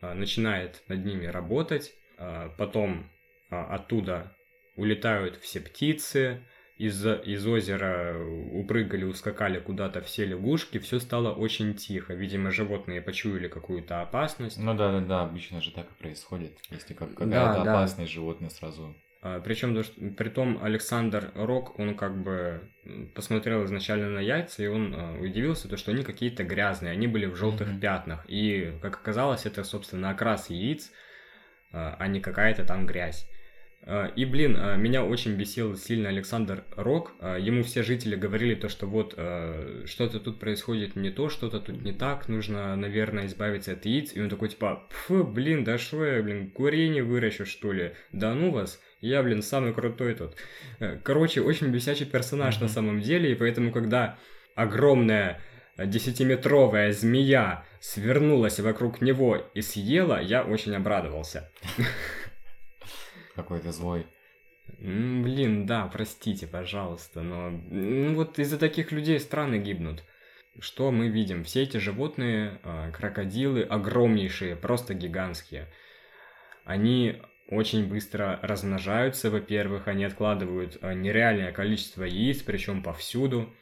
Speaker 2: а, начинает над ними работать, а, потом а, оттуда улетают все птицы, из, из озера упрыгали, ускакали куда-то все лягушки, все стало очень тихо. Видимо, животные почуяли какую-то опасность.
Speaker 1: Ну да, да, да, обычно же так и происходит. Если какая-то да, опасность, да. животное сразу
Speaker 2: Причем, при том Александр Рок, он как бы посмотрел изначально на яйца, и он а, удивился, то, что они какие-то грязные, они были в желтых mm-hmm. пятнах. И, как оказалось, это, собственно, окрас яиц, а, а не какая-то там грязь. И, блин, меня очень бесил сильно Александр Рок. Ему все жители говорили то, что вот что-то тут происходит не то, что-то тут не так, нужно, наверное, избавиться от яиц. И он такой, типа, фу, блин, да что я, блин, курение выращу, что ли? Да ну вас. Я, блин, самый крутой тут. Э, короче, очень бесячий персонаж mm-hmm. на самом деле, и поэтому, когда огромная десятиметровая змея свернулась вокруг него и съела, я очень обрадовался.
Speaker 1: Какой то злой.
Speaker 2: Блин, да, простите, пожалуйста, но ну, вот из-за таких людей страны гибнут. Что мы видим? Все эти животные, а, крокодилы, огромнейшие, просто гигантские. Они очень быстро размножаются, во-первых, они откладывают а, нереальное количество яиц, причем повсюду,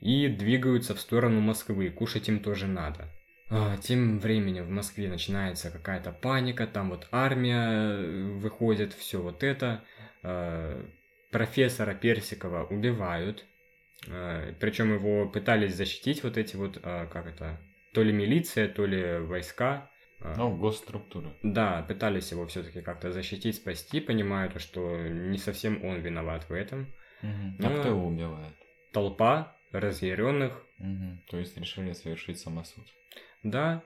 Speaker 2: и двигаются в сторону Москвы, кушать им тоже надо. А, тем временем в Москве начинается какая-то паника, там вот армия э, выходит, все вот это. А, профессора Персикова убивают, причем его пытались защитить вот эти вот, как это, то ли милиция, то ли войска.
Speaker 1: Ну, госструктуры.
Speaker 2: Да, пытались его все-таки как-то защитить, спасти, понимают, что не совсем он виноват в этом.
Speaker 1: Угу. А кто его убивает?
Speaker 2: Толпа разъяренных.
Speaker 1: Угу. То есть решили совершить самосуд.
Speaker 2: Да.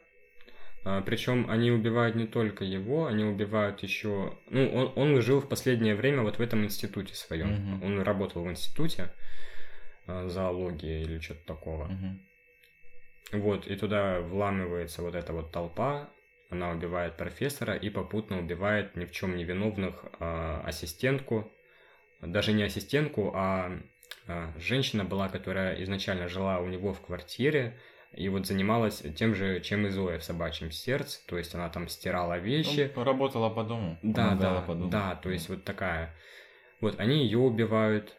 Speaker 2: А, причем они убивают не только его, они убивают еще. Ну, он, он жил в последнее время вот в этом институте своем. Угу. Он работал в институте а, зоологии или что-то такого. Угу. Вот, и туда вламывается вот эта вот толпа, она убивает профессора и попутно убивает ни в чем не виновных а, ассистентку, даже не ассистентку, а, а женщина была, которая изначально жила у него в квартире, и вот занималась тем же, чем и Зоя в собачьем сердце, то есть она там стирала вещи.
Speaker 1: Ну, работала по дому.
Speaker 2: Да, да, по дому. да, то есть вот такая. Вот они ее убивают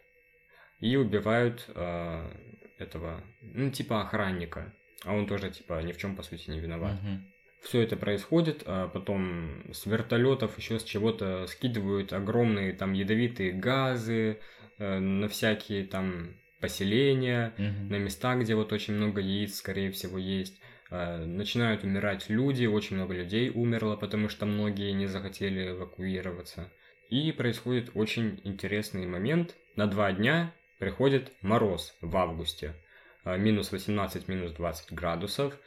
Speaker 2: и убивают э, этого, ну типа охранника, а он тоже типа ни в чем по сути не виноват. Угу. Все это происходит, а потом с вертолетов еще с чего-то скидывают огромные там ядовитые газы э, на всякие там поселения, угу. на места, где вот очень много яиц, скорее всего, есть. А, начинают умирать люди, очень много людей умерло, потому что многие не захотели эвакуироваться. И происходит очень интересный момент. На два дня приходит мороз в августе. А, минус 18, минус 20 градусов.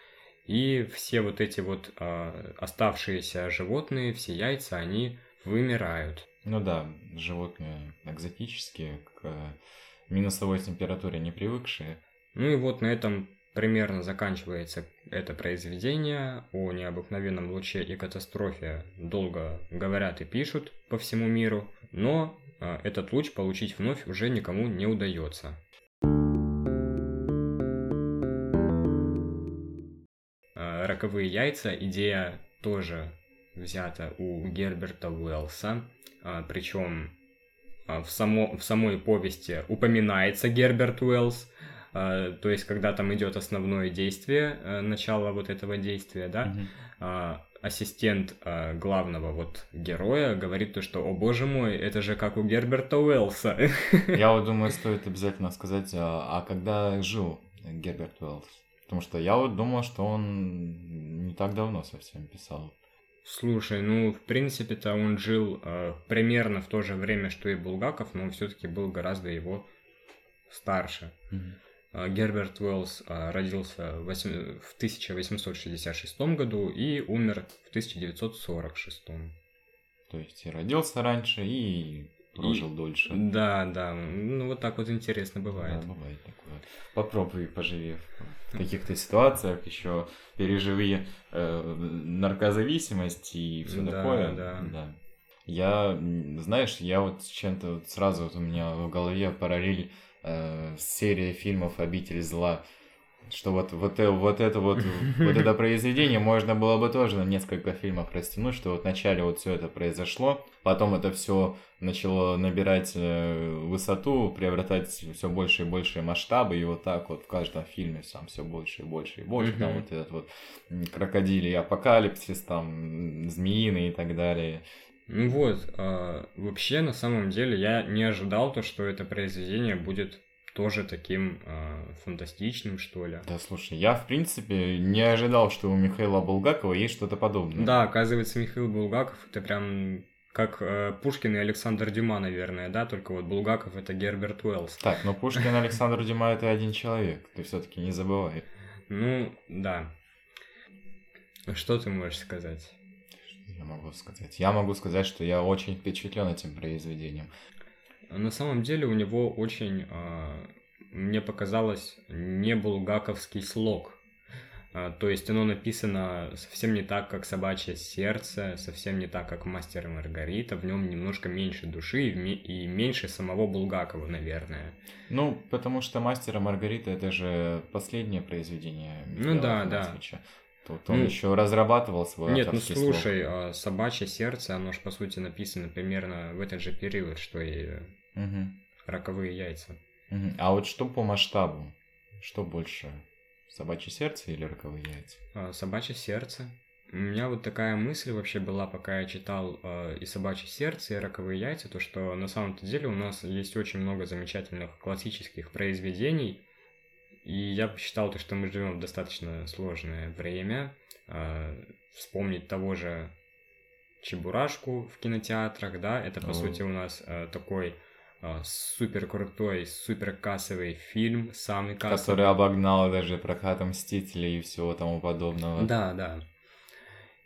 Speaker 2: И все вот эти вот э, оставшиеся животные, все яйца, они вымирают.
Speaker 1: Ну да, животные экзотические, к минусовой температуре не привыкшие.
Speaker 2: Ну и вот на этом примерно заканчивается это произведение о необыкновенном луче и катастрофе. Долго говорят и пишут по всему миру, но а, этот луч получить вновь уже никому не удается. Роковые яйца идея тоже взята у Герберта Уэллса, а, причем а, в, само, в самой повести упоминается Герберт Уэллс, а, то есть когда там идет основное действие, а, начало вот этого действия, да, mm-hmm. ассистент главного вот героя говорит то, что, о боже мой, это же как у Герберта Уэллса.
Speaker 1: Я вот думаю, стоит обязательно сказать, а, а когда жил Герберт Уэллс? Потому что я вот думал, что он не так давно совсем писал.
Speaker 2: Слушай, ну, в принципе-то он жил э, примерно в то же время, что и Булгаков, но все-таки был гораздо его старше. Mm-hmm. Герберт Уэллс э, родился в, 8, в 1866 году и умер в 1946.
Speaker 1: То есть и родился раньше, и прожил и... дольше.
Speaker 2: Да, да. Ну, вот так вот интересно бывает.
Speaker 1: Да, бывает такое. Попробуй, поживи в каких-то ситуациях, еще переживи э, наркозависимость и все да, такое. Да. да. Я, знаешь, я вот чем-то вот сразу вот у меня в голове параллель э, серия фильмов «Обитель зла», что вот, вот, э, вот это вот, [laughs] вот это произведение можно было бы тоже на несколько фильмов растянуть, что вот вначале вот все это произошло, потом это все начало набирать э, высоту, приобретать все больше и больше масштабы, и вот так вот в каждом фильме сам все больше и больше и больше, там вот этот вот крокодилий апокалипсис, там змеиный и так далее.
Speaker 2: Ну вот, а, вообще на самом деле я не ожидал то, что это произведение будет тоже таким э, фантастичным, что ли.
Speaker 1: Да, слушай, я, в принципе, не ожидал, что у Михаила Булгакова есть что-то подобное.
Speaker 2: Да, оказывается, Михаил Булгаков это прям как э, Пушкин и Александр Дюма, наверное, да, только вот Булгаков это Герберт Уэллс.
Speaker 1: Так, но Пушкин и Александр Дюма это один человек, ты все-таки не забывай.
Speaker 2: Ну, да. Что ты можешь сказать?
Speaker 1: Я могу сказать. Я могу сказать, что я очень впечатлен этим произведением.
Speaker 2: На самом деле у него очень, а, мне показалось, не булгаковский слог. А, то есть оно написано совсем не так, как «Собачье сердце», совсем не так, как «Мастер и Маргарита». В нем немножко меньше души и меньше самого Булгакова, наверное.
Speaker 1: Ну, потому что «Мастер и Маргарита» — это же последнее произведение
Speaker 2: Михаила Ну да, да.
Speaker 1: Тут он ну, еще разрабатывал свой
Speaker 2: Нет, ну слушай, слог. «Собачье сердце», оно же, по сути, написано примерно в этот же период, что и угу. «Роковые яйца».
Speaker 1: Угу. А вот что по масштабу? Что больше? Собачье сердце или роковые яйца?
Speaker 2: А, собачье сердце. У меня вот такая мысль вообще была, пока я читал э, и собачье сердце, и роковые яйца, то что на самом-то деле у нас есть очень много замечательных классических произведений, и я посчитал то, что мы живем в достаточно сложное время. Э, вспомнить того же Чебурашку в кинотеатрах, да, это по О. сути у нас э, такой а, супер крутой, супер кассовый фильм, самый кассовый.
Speaker 1: Который обогнал даже прокат Мстителей и всего тому подобного.
Speaker 2: Да, да.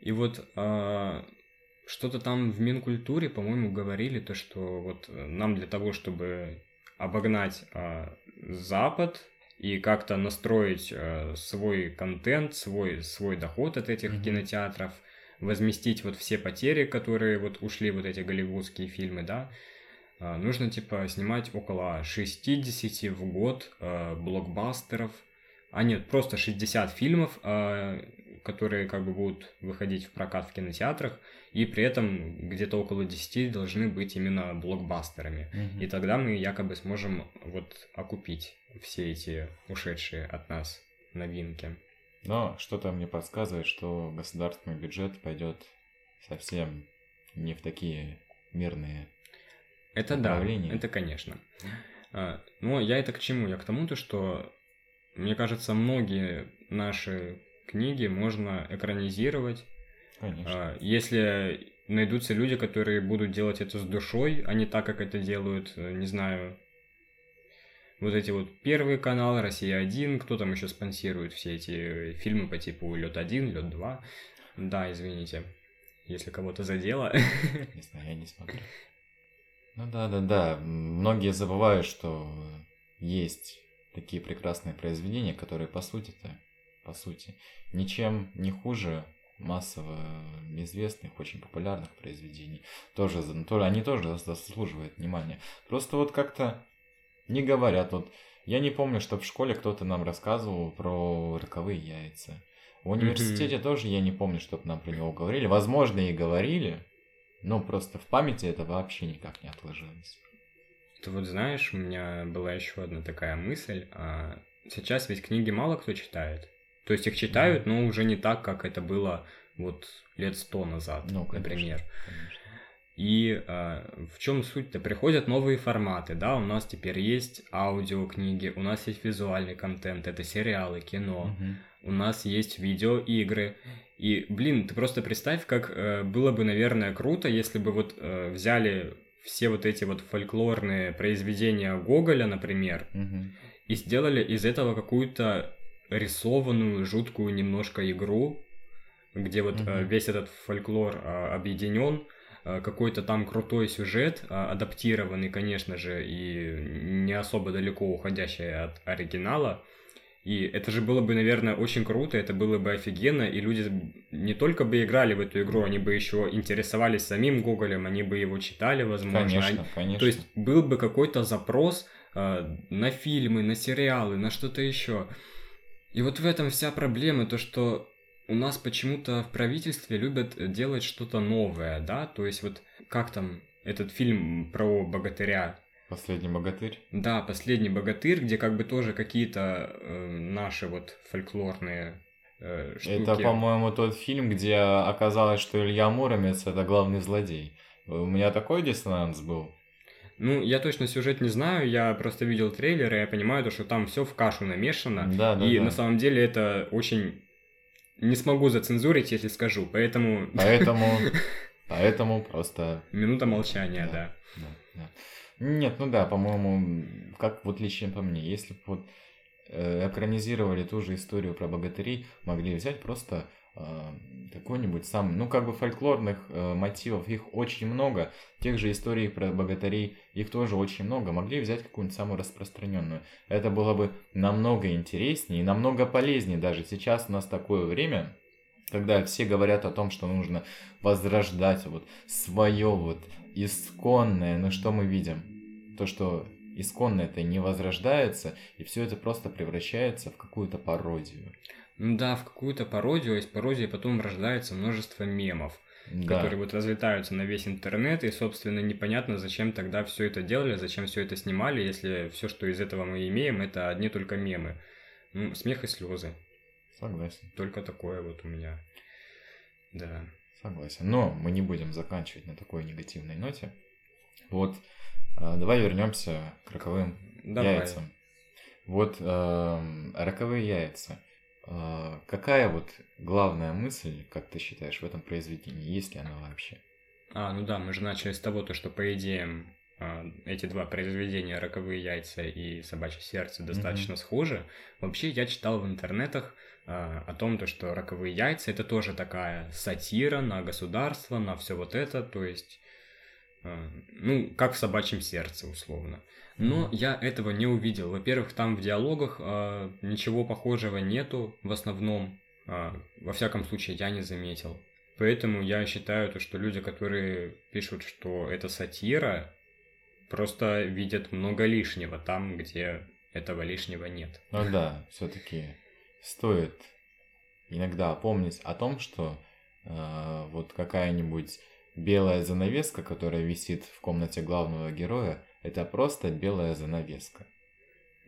Speaker 2: И вот э, что-то там в Минкультуре, по-моему, говорили то, что вот нам для того, чтобы обогнать э, Запад и как-то настроить э, свой контент, свой, свой доход от этих mm-hmm. кинотеатров, возместить вот все потери, которые вот ушли вот эти голливудские фильмы, да, а, нужно типа снимать около 60 в год э, блокбастеров, а нет, просто 60 фильмов, э, которые как бы будут выходить в прокат в кинотеатрах, и при этом где-то около 10 должны быть именно блокбастерами. Mm-hmm. И тогда мы якобы сможем вот окупить все эти ушедшие от нас новинки.
Speaker 1: Но что-то мне подсказывает, что государственный бюджет пойдет совсем не в такие мирные
Speaker 2: это да, это конечно. А, но я это к чему? Я к тому, то, что мне кажется, многие наши книги можно экранизировать.
Speaker 1: Конечно.
Speaker 2: А, если найдутся люди, которые будут делать это с душой, а не так, как это делают, э, не знаю, вот эти вот первые каналы, Россия-1, кто там еще спонсирует все эти фильмы по типу Лед-1, Лед-2. Да, извините, если кого-то задело. [laughs]
Speaker 1: Не знаю, я не смотрю. Ну да, да, да. Многие забывают, что есть такие прекрасные произведения, которые по сути-то, по сути, ничем не хуже массово известных, очень популярных произведений. Тоже, тоже, они тоже заслуживают внимания. Просто вот как-то не говорят. Вот я не помню, что в школе кто-то нам рассказывал про роковые яйца. В университете mm-hmm. тоже я не помню, чтобы нам про него говорили. Возможно, и говорили, ну, просто в памяти это вообще никак не отложилось.
Speaker 2: Ты вот знаешь, у меня была еще одна такая мысль. А сейчас ведь книги мало кто читает. То есть их читают, да. но уже не так, как это было вот лет сто назад, ну, конечно, например. Конечно. И э, в чем суть-то? Приходят новые форматы, да, у нас теперь есть аудиокниги, у нас есть визуальный контент, это сериалы, кино, угу. у нас есть видеоигры. И, блин, ты просто представь, как э, было бы, наверное, круто, если бы вот э, взяли все вот эти вот фольклорные произведения Гоголя, например, угу. и сделали из этого какую-то рисованную, жуткую немножко игру, где вот угу. весь этот фольклор э, объединен, э, какой-то там крутой сюжет, адаптированный, конечно же, и не особо далеко уходящий от оригинала. И это же было бы, наверное, очень круто, это было бы офигенно, и люди не только бы играли в эту игру, они бы еще интересовались самим Гоголем, они бы его читали, возможно.
Speaker 1: Конечно, конечно.
Speaker 2: То есть был бы какой-то запрос э, на фильмы, на сериалы, на что-то еще. И вот в этом вся проблема, то что у нас почему-то в правительстве любят делать что-то новое, да, то есть вот как там этот фильм про богатыря,
Speaker 1: Последний богатырь?
Speaker 2: Да, последний богатырь, где как бы тоже какие-то э, наши вот фольклорные э, штуки.
Speaker 1: Это, по-моему, тот фильм, где оказалось, что Илья Муромец это главный злодей. У меня такой диссонанс был.
Speaker 2: Ну, я точно сюжет не знаю, я просто видел трейлер, и я понимаю, то, что там все в кашу намешано.
Speaker 1: Да, да,
Speaker 2: и
Speaker 1: да.
Speaker 2: на самом деле это очень... Не смогу зацензурить, если скажу, поэтому...
Speaker 1: Поэтому... [laughs] Поэтому просто...
Speaker 2: Минута молчания, да.
Speaker 1: да, да. Нет, ну да, по-моему, как вот лично по мне, если бы вот э, экранизировали ту же историю про богатырей, могли взять просто э, какой-нибудь сам, ну как бы фольклорных э, мотивов, их очень много, тех же историй про богатырей, их тоже очень много, могли взять какую-нибудь самую распространенную. Это было бы намного интереснее и намного полезнее даже сейчас у нас такое время, когда все говорят о том, что нужно возрождать вот свое вот исконное, но что мы видим? То, что исконное это не возрождается, и все это просто превращается в какую-то пародию.
Speaker 2: Ну да, в какую-то пародию, а из пародии потом рождается множество мемов, да. которые вот разлетаются на весь интернет, и, собственно, непонятно, зачем тогда все это делали, зачем все это снимали, если все, что из этого мы имеем, это одни только мемы. Ну, смех и слезы.
Speaker 1: Согласен.
Speaker 2: Только такое вот у меня. Да.
Speaker 1: Согласен. Но мы не будем заканчивать на такой негативной ноте. Вот, э, давай вернемся к роковым давай. яйцам. Вот э, роковые яйца. Э, какая вот главная мысль, как ты считаешь, в этом произведении? Есть ли она вообще?
Speaker 2: А, ну да, мы же начали с того, то, что по идеям эти два произведения «Роковые яйца» и «Собачье сердце» достаточно mm-hmm. схожи. Вообще, я читал в интернетах, о том, то, что роковые яйца это тоже такая сатира на государство, на все вот это, то есть, а, ну, как в собачьем сердце, условно. Но mm-hmm. я этого не увидел. Во-первых, там в диалогах э, ничего похожего нету в основном. Во всяком случае, я не заметил. Поэтому я считаю, то, что люди, которые пишут, что это сатира, просто видят много лишнего там, где этого лишнего нет.
Speaker 1: Ну да, все-таки стоит иногда помнить о том, что э, вот какая-нибудь белая занавеска, которая висит в комнате главного героя, это просто белая занавеска.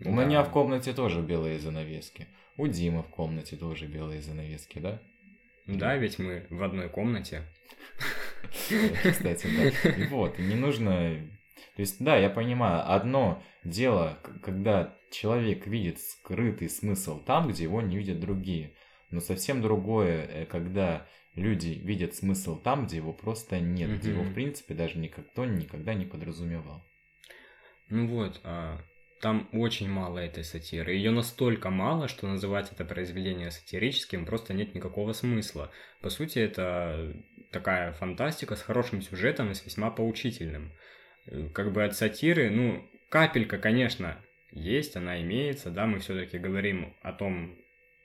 Speaker 1: У да. меня в комнате тоже белые занавески. У Димы в комнате тоже белые занавески, да?
Speaker 2: Да, ведь мы в одной комнате.
Speaker 1: Кстати, да. И вот, не нужно... То есть, да, я понимаю, одно дело, когда человек видит скрытый смысл там, где его не видят другие. Но совсем другое, э, когда люди видят смысл там, где его просто нет, угу. где его, в принципе, даже никто никогда не подразумевал.
Speaker 2: Ну вот, а, там очень мало этой сатиры. Ее настолько мало, что называть это произведение сатирическим просто нет никакого смысла. По сути, это такая фантастика с хорошим сюжетом и с весьма поучительным. Э, как бы от сатиры, ну, капелька, конечно, есть, она имеется, да, мы все-таки говорим о том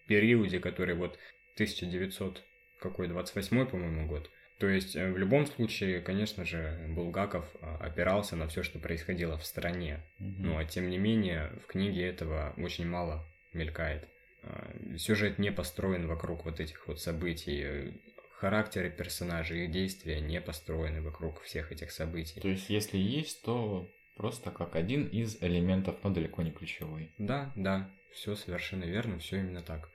Speaker 2: периоде, который вот 1900, какой, 28 по-моему, год. То есть э, в любом случае, конечно же, Булгаков а, опирался на все, что происходило в стране. Mm-hmm. А тем не менее, в книге этого очень мало мелькает. Сюжет не построен вокруг вот этих вот событий. Характеры персонажей и действия не построены вокруг всех этих событий.
Speaker 1: То есть, если есть, то Просто как один из элементов, но далеко не ключевой.
Speaker 2: Да, да, все совершенно верно, все именно так.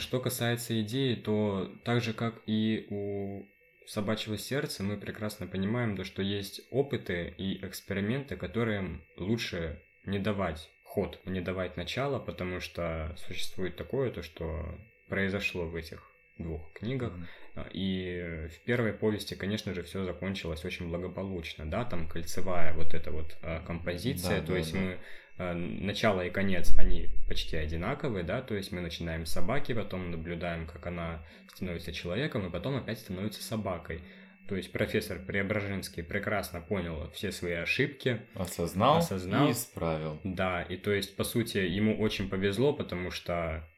Speaker 2: Что касается идеи, то так же, как и у собачьего сердца, мы прекрасно понимаем, то, что есть опыты и эксперименты, которым лучше не давать ход, не давать начало, потому что существует такое, то, что произошло в этих двух книгах. Mm-hmm. И в первой повести, конечно же, все закончилось очень благополучно, да, там кольцевая вот эта вот а, композиция, да, то да, есть да. мы а, начало и конец, они почти одинаковые, да, то есть мы начинаем с собаки, потом наблюдаем, как она становится человеком, и потом опять становится собакой. То есть профессор Преображенский прекрасно понял все свои ошибки.
Speaker 1: Осознал, осознал и исправил.
Speaker 2: Да, и то есть, по сути, ему очень повезло, потому что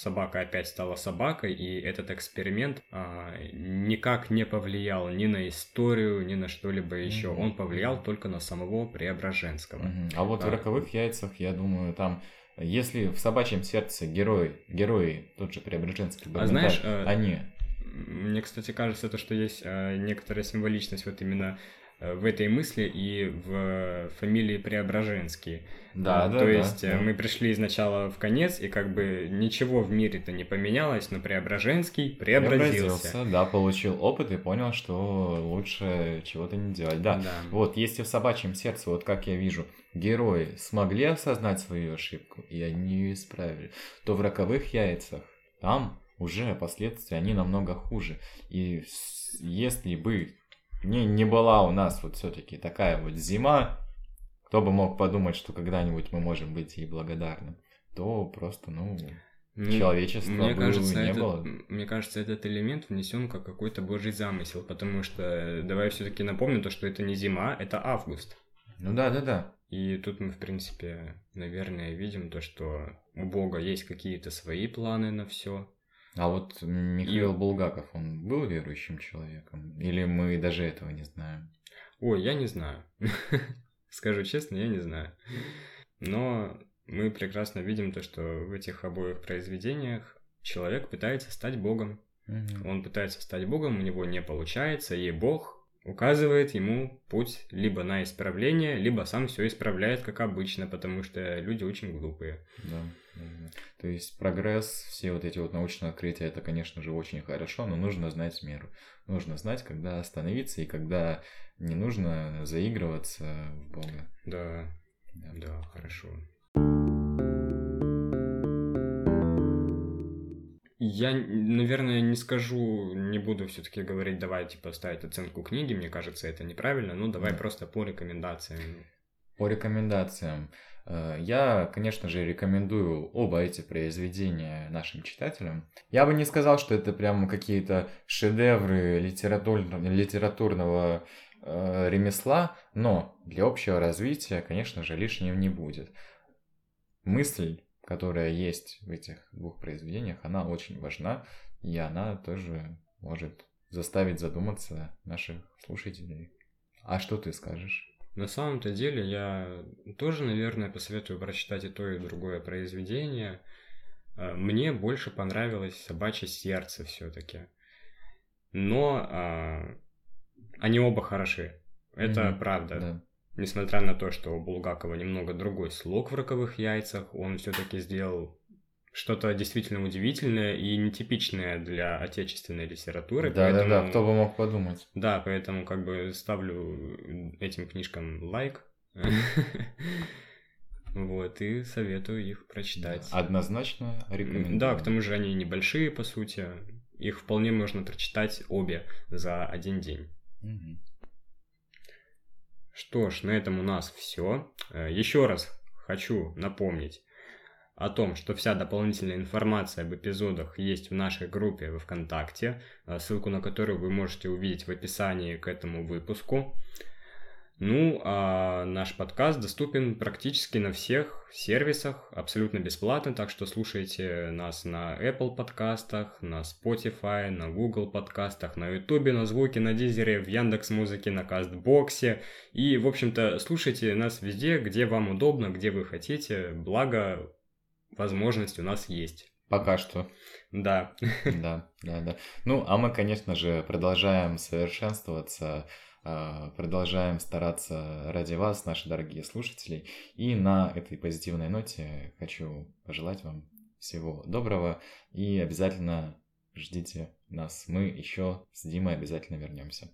Speaker 2: собака опять стала собакой, и этот эксперимент а, никак не повлиял ни на историю, ни на что-либо еще. Mm-hmm. Он повлиял только на самого Преображенского.
Speaker 1: Mm-hmm. А вот а, в роковых яйцах, я думаю, там если в собачьем сердце герои, герои, тот же Преображенский,
Speaker 2: а знаешь, э, они... Мне, кстати, кажется, то, что есть э, некоторая символичность вот именно в этой мысли и в фамилии Преображенский.
Speaker 1: Да,
Speaker 2: да,
Speaker 1: То
Speaker 2: да, есть
Speaker 1: э,
Speaker 2: да. мы пришли изначала в конец, и как бы ничего в мире-то не поменялось, но Преображенский преобразился. преобразился.
Speaker 1: Да, получил опыт и понял, что лучше чего-то не делать. Да. да, вот если в собачьем сердце, вот как я вижу, герои смогли осознать свою ошибку, и они ее исправили, то в роковых яйцах там уже последствия, они намного хуже. И если бы не, не была у нас вот все-таки такая вот зима, кто бы мог подумать, что когда-нибудь мы можем быть ей благодарны, то просто, ну... ну, человечества
Speaker 2: мне
Speaker 1: было,
Speaker 2: кажется,
Speaker 1: не
Speaker 2: этот,
Speaker 1: было.
Speaker 2: Мне кажется, этот элемент внесен как какой-то божий замысел, потому что, давай все-таки напомню то, что это не зима, это август.
Speaker 1: Ну да, да, да.
Speaker 2: И тут мы, в принципе, наверное, видим то, что у Бога есть какие-то свои планы на все.
Speaker 1: А вот Михаил И... Булгаков, он был верующим человеком? Или мы даже этого не знаем?
Speaker 2: Ой, я не знаю. [laughs] Скажу честно, я не знаю. Но мы прекрасно видим то, что в этих обоих произведениях человек пытается стать Богом. Угу. Он пытается стать Богом, у него не получается, и Бог указывает ему путь либо на исправление, либо сам все исправляет, как обычно, потому что люди очень глупые.
Speaker 1: Да. То есть прогресс, все вот эти вот научные открытия, это, конечно же, очень хорошо, но нужно знать меру. Нужно знать, когда остановиться и когда не нужно заигрываться в Бога.
Speaker 2: Да, да, да хорошо. Я, наверное, не скажу, не буду все-таки говорить, давай, типа, ставить оценку книги, мне кажется, это неправильно, ну, давай да. просто по рекомендациям.
Speaker 1: По рекомендациям. Э, я, конечно же, рекомендую оба эти произведения нашим читателям. Я бы не сказал, что это прям какие-то шедевры литератур... литературного э, ремесла, но для общего развития, конечно же, лишним не будет. Мысль которая есть в этих двух произведениях, она очень важна, и она тоже может заставить задуматься наших слушателей. А что ты скажешь?
Speaker 2: На самом-то деле я тоже, наверное, посоветую прочитать и то, и другое произведение. А, мне больше понравилось «Собачье сердце» все-таки. Но а, они оба хороши. Это mm-hmm. правда. Да. Несмотря на то, что у Булгакова немного другой слог в «Роковых яйцах», он все-таки сделал что-то действительно удивительное и нетипичное для отечественной литературы.
Speaker 1: Да, поэтому... да, да, кто бы мог подумать.
Speaker 2: Да, поэтому как бы ставлю этим книжкам лайк. [laughs] Вот, и советую их прочитать.
Speaker 1: Однозначно рекомендую.
Speaker 2: Да, к тому же они небольшие, по сути. Их вполне можно прочитать обе за один день. Угу. Что ж, на этом у нас все. Э, Еще раз хочу напомнить о том, что вся дополнительная информация об эпизодах есть в нашей группе в ВКонтакте, э, ссылку на которую вы можете увидеть в описании к этому выпуску. Ну, а наш подкаст доступен практически на всех сервисах абсолютно бесплатно, так что слушайте нас на Apple подкастах, на Spotify, на Google подкастах, на YouTube, на Звуке, на Дизере, в Яндекс Музыке, на Кастбоксе. И, в общем-то, слушайте нас везде, где вам удобно, где вы хотите, благо возможность у нас есть.
Speaker 1: Пока что.
Speaker 2: Да.
Speaker 1: Да, да, да. Ну, а мы, конечно же, продолжаем совершенствоваться продолжаем стараться ради вас, наши дорогие слушатели. И на этой позитивной ноте хочу пожелать вам всего доброго и обязательно ждите нас. Мы еще с Димой обязательно вернемся.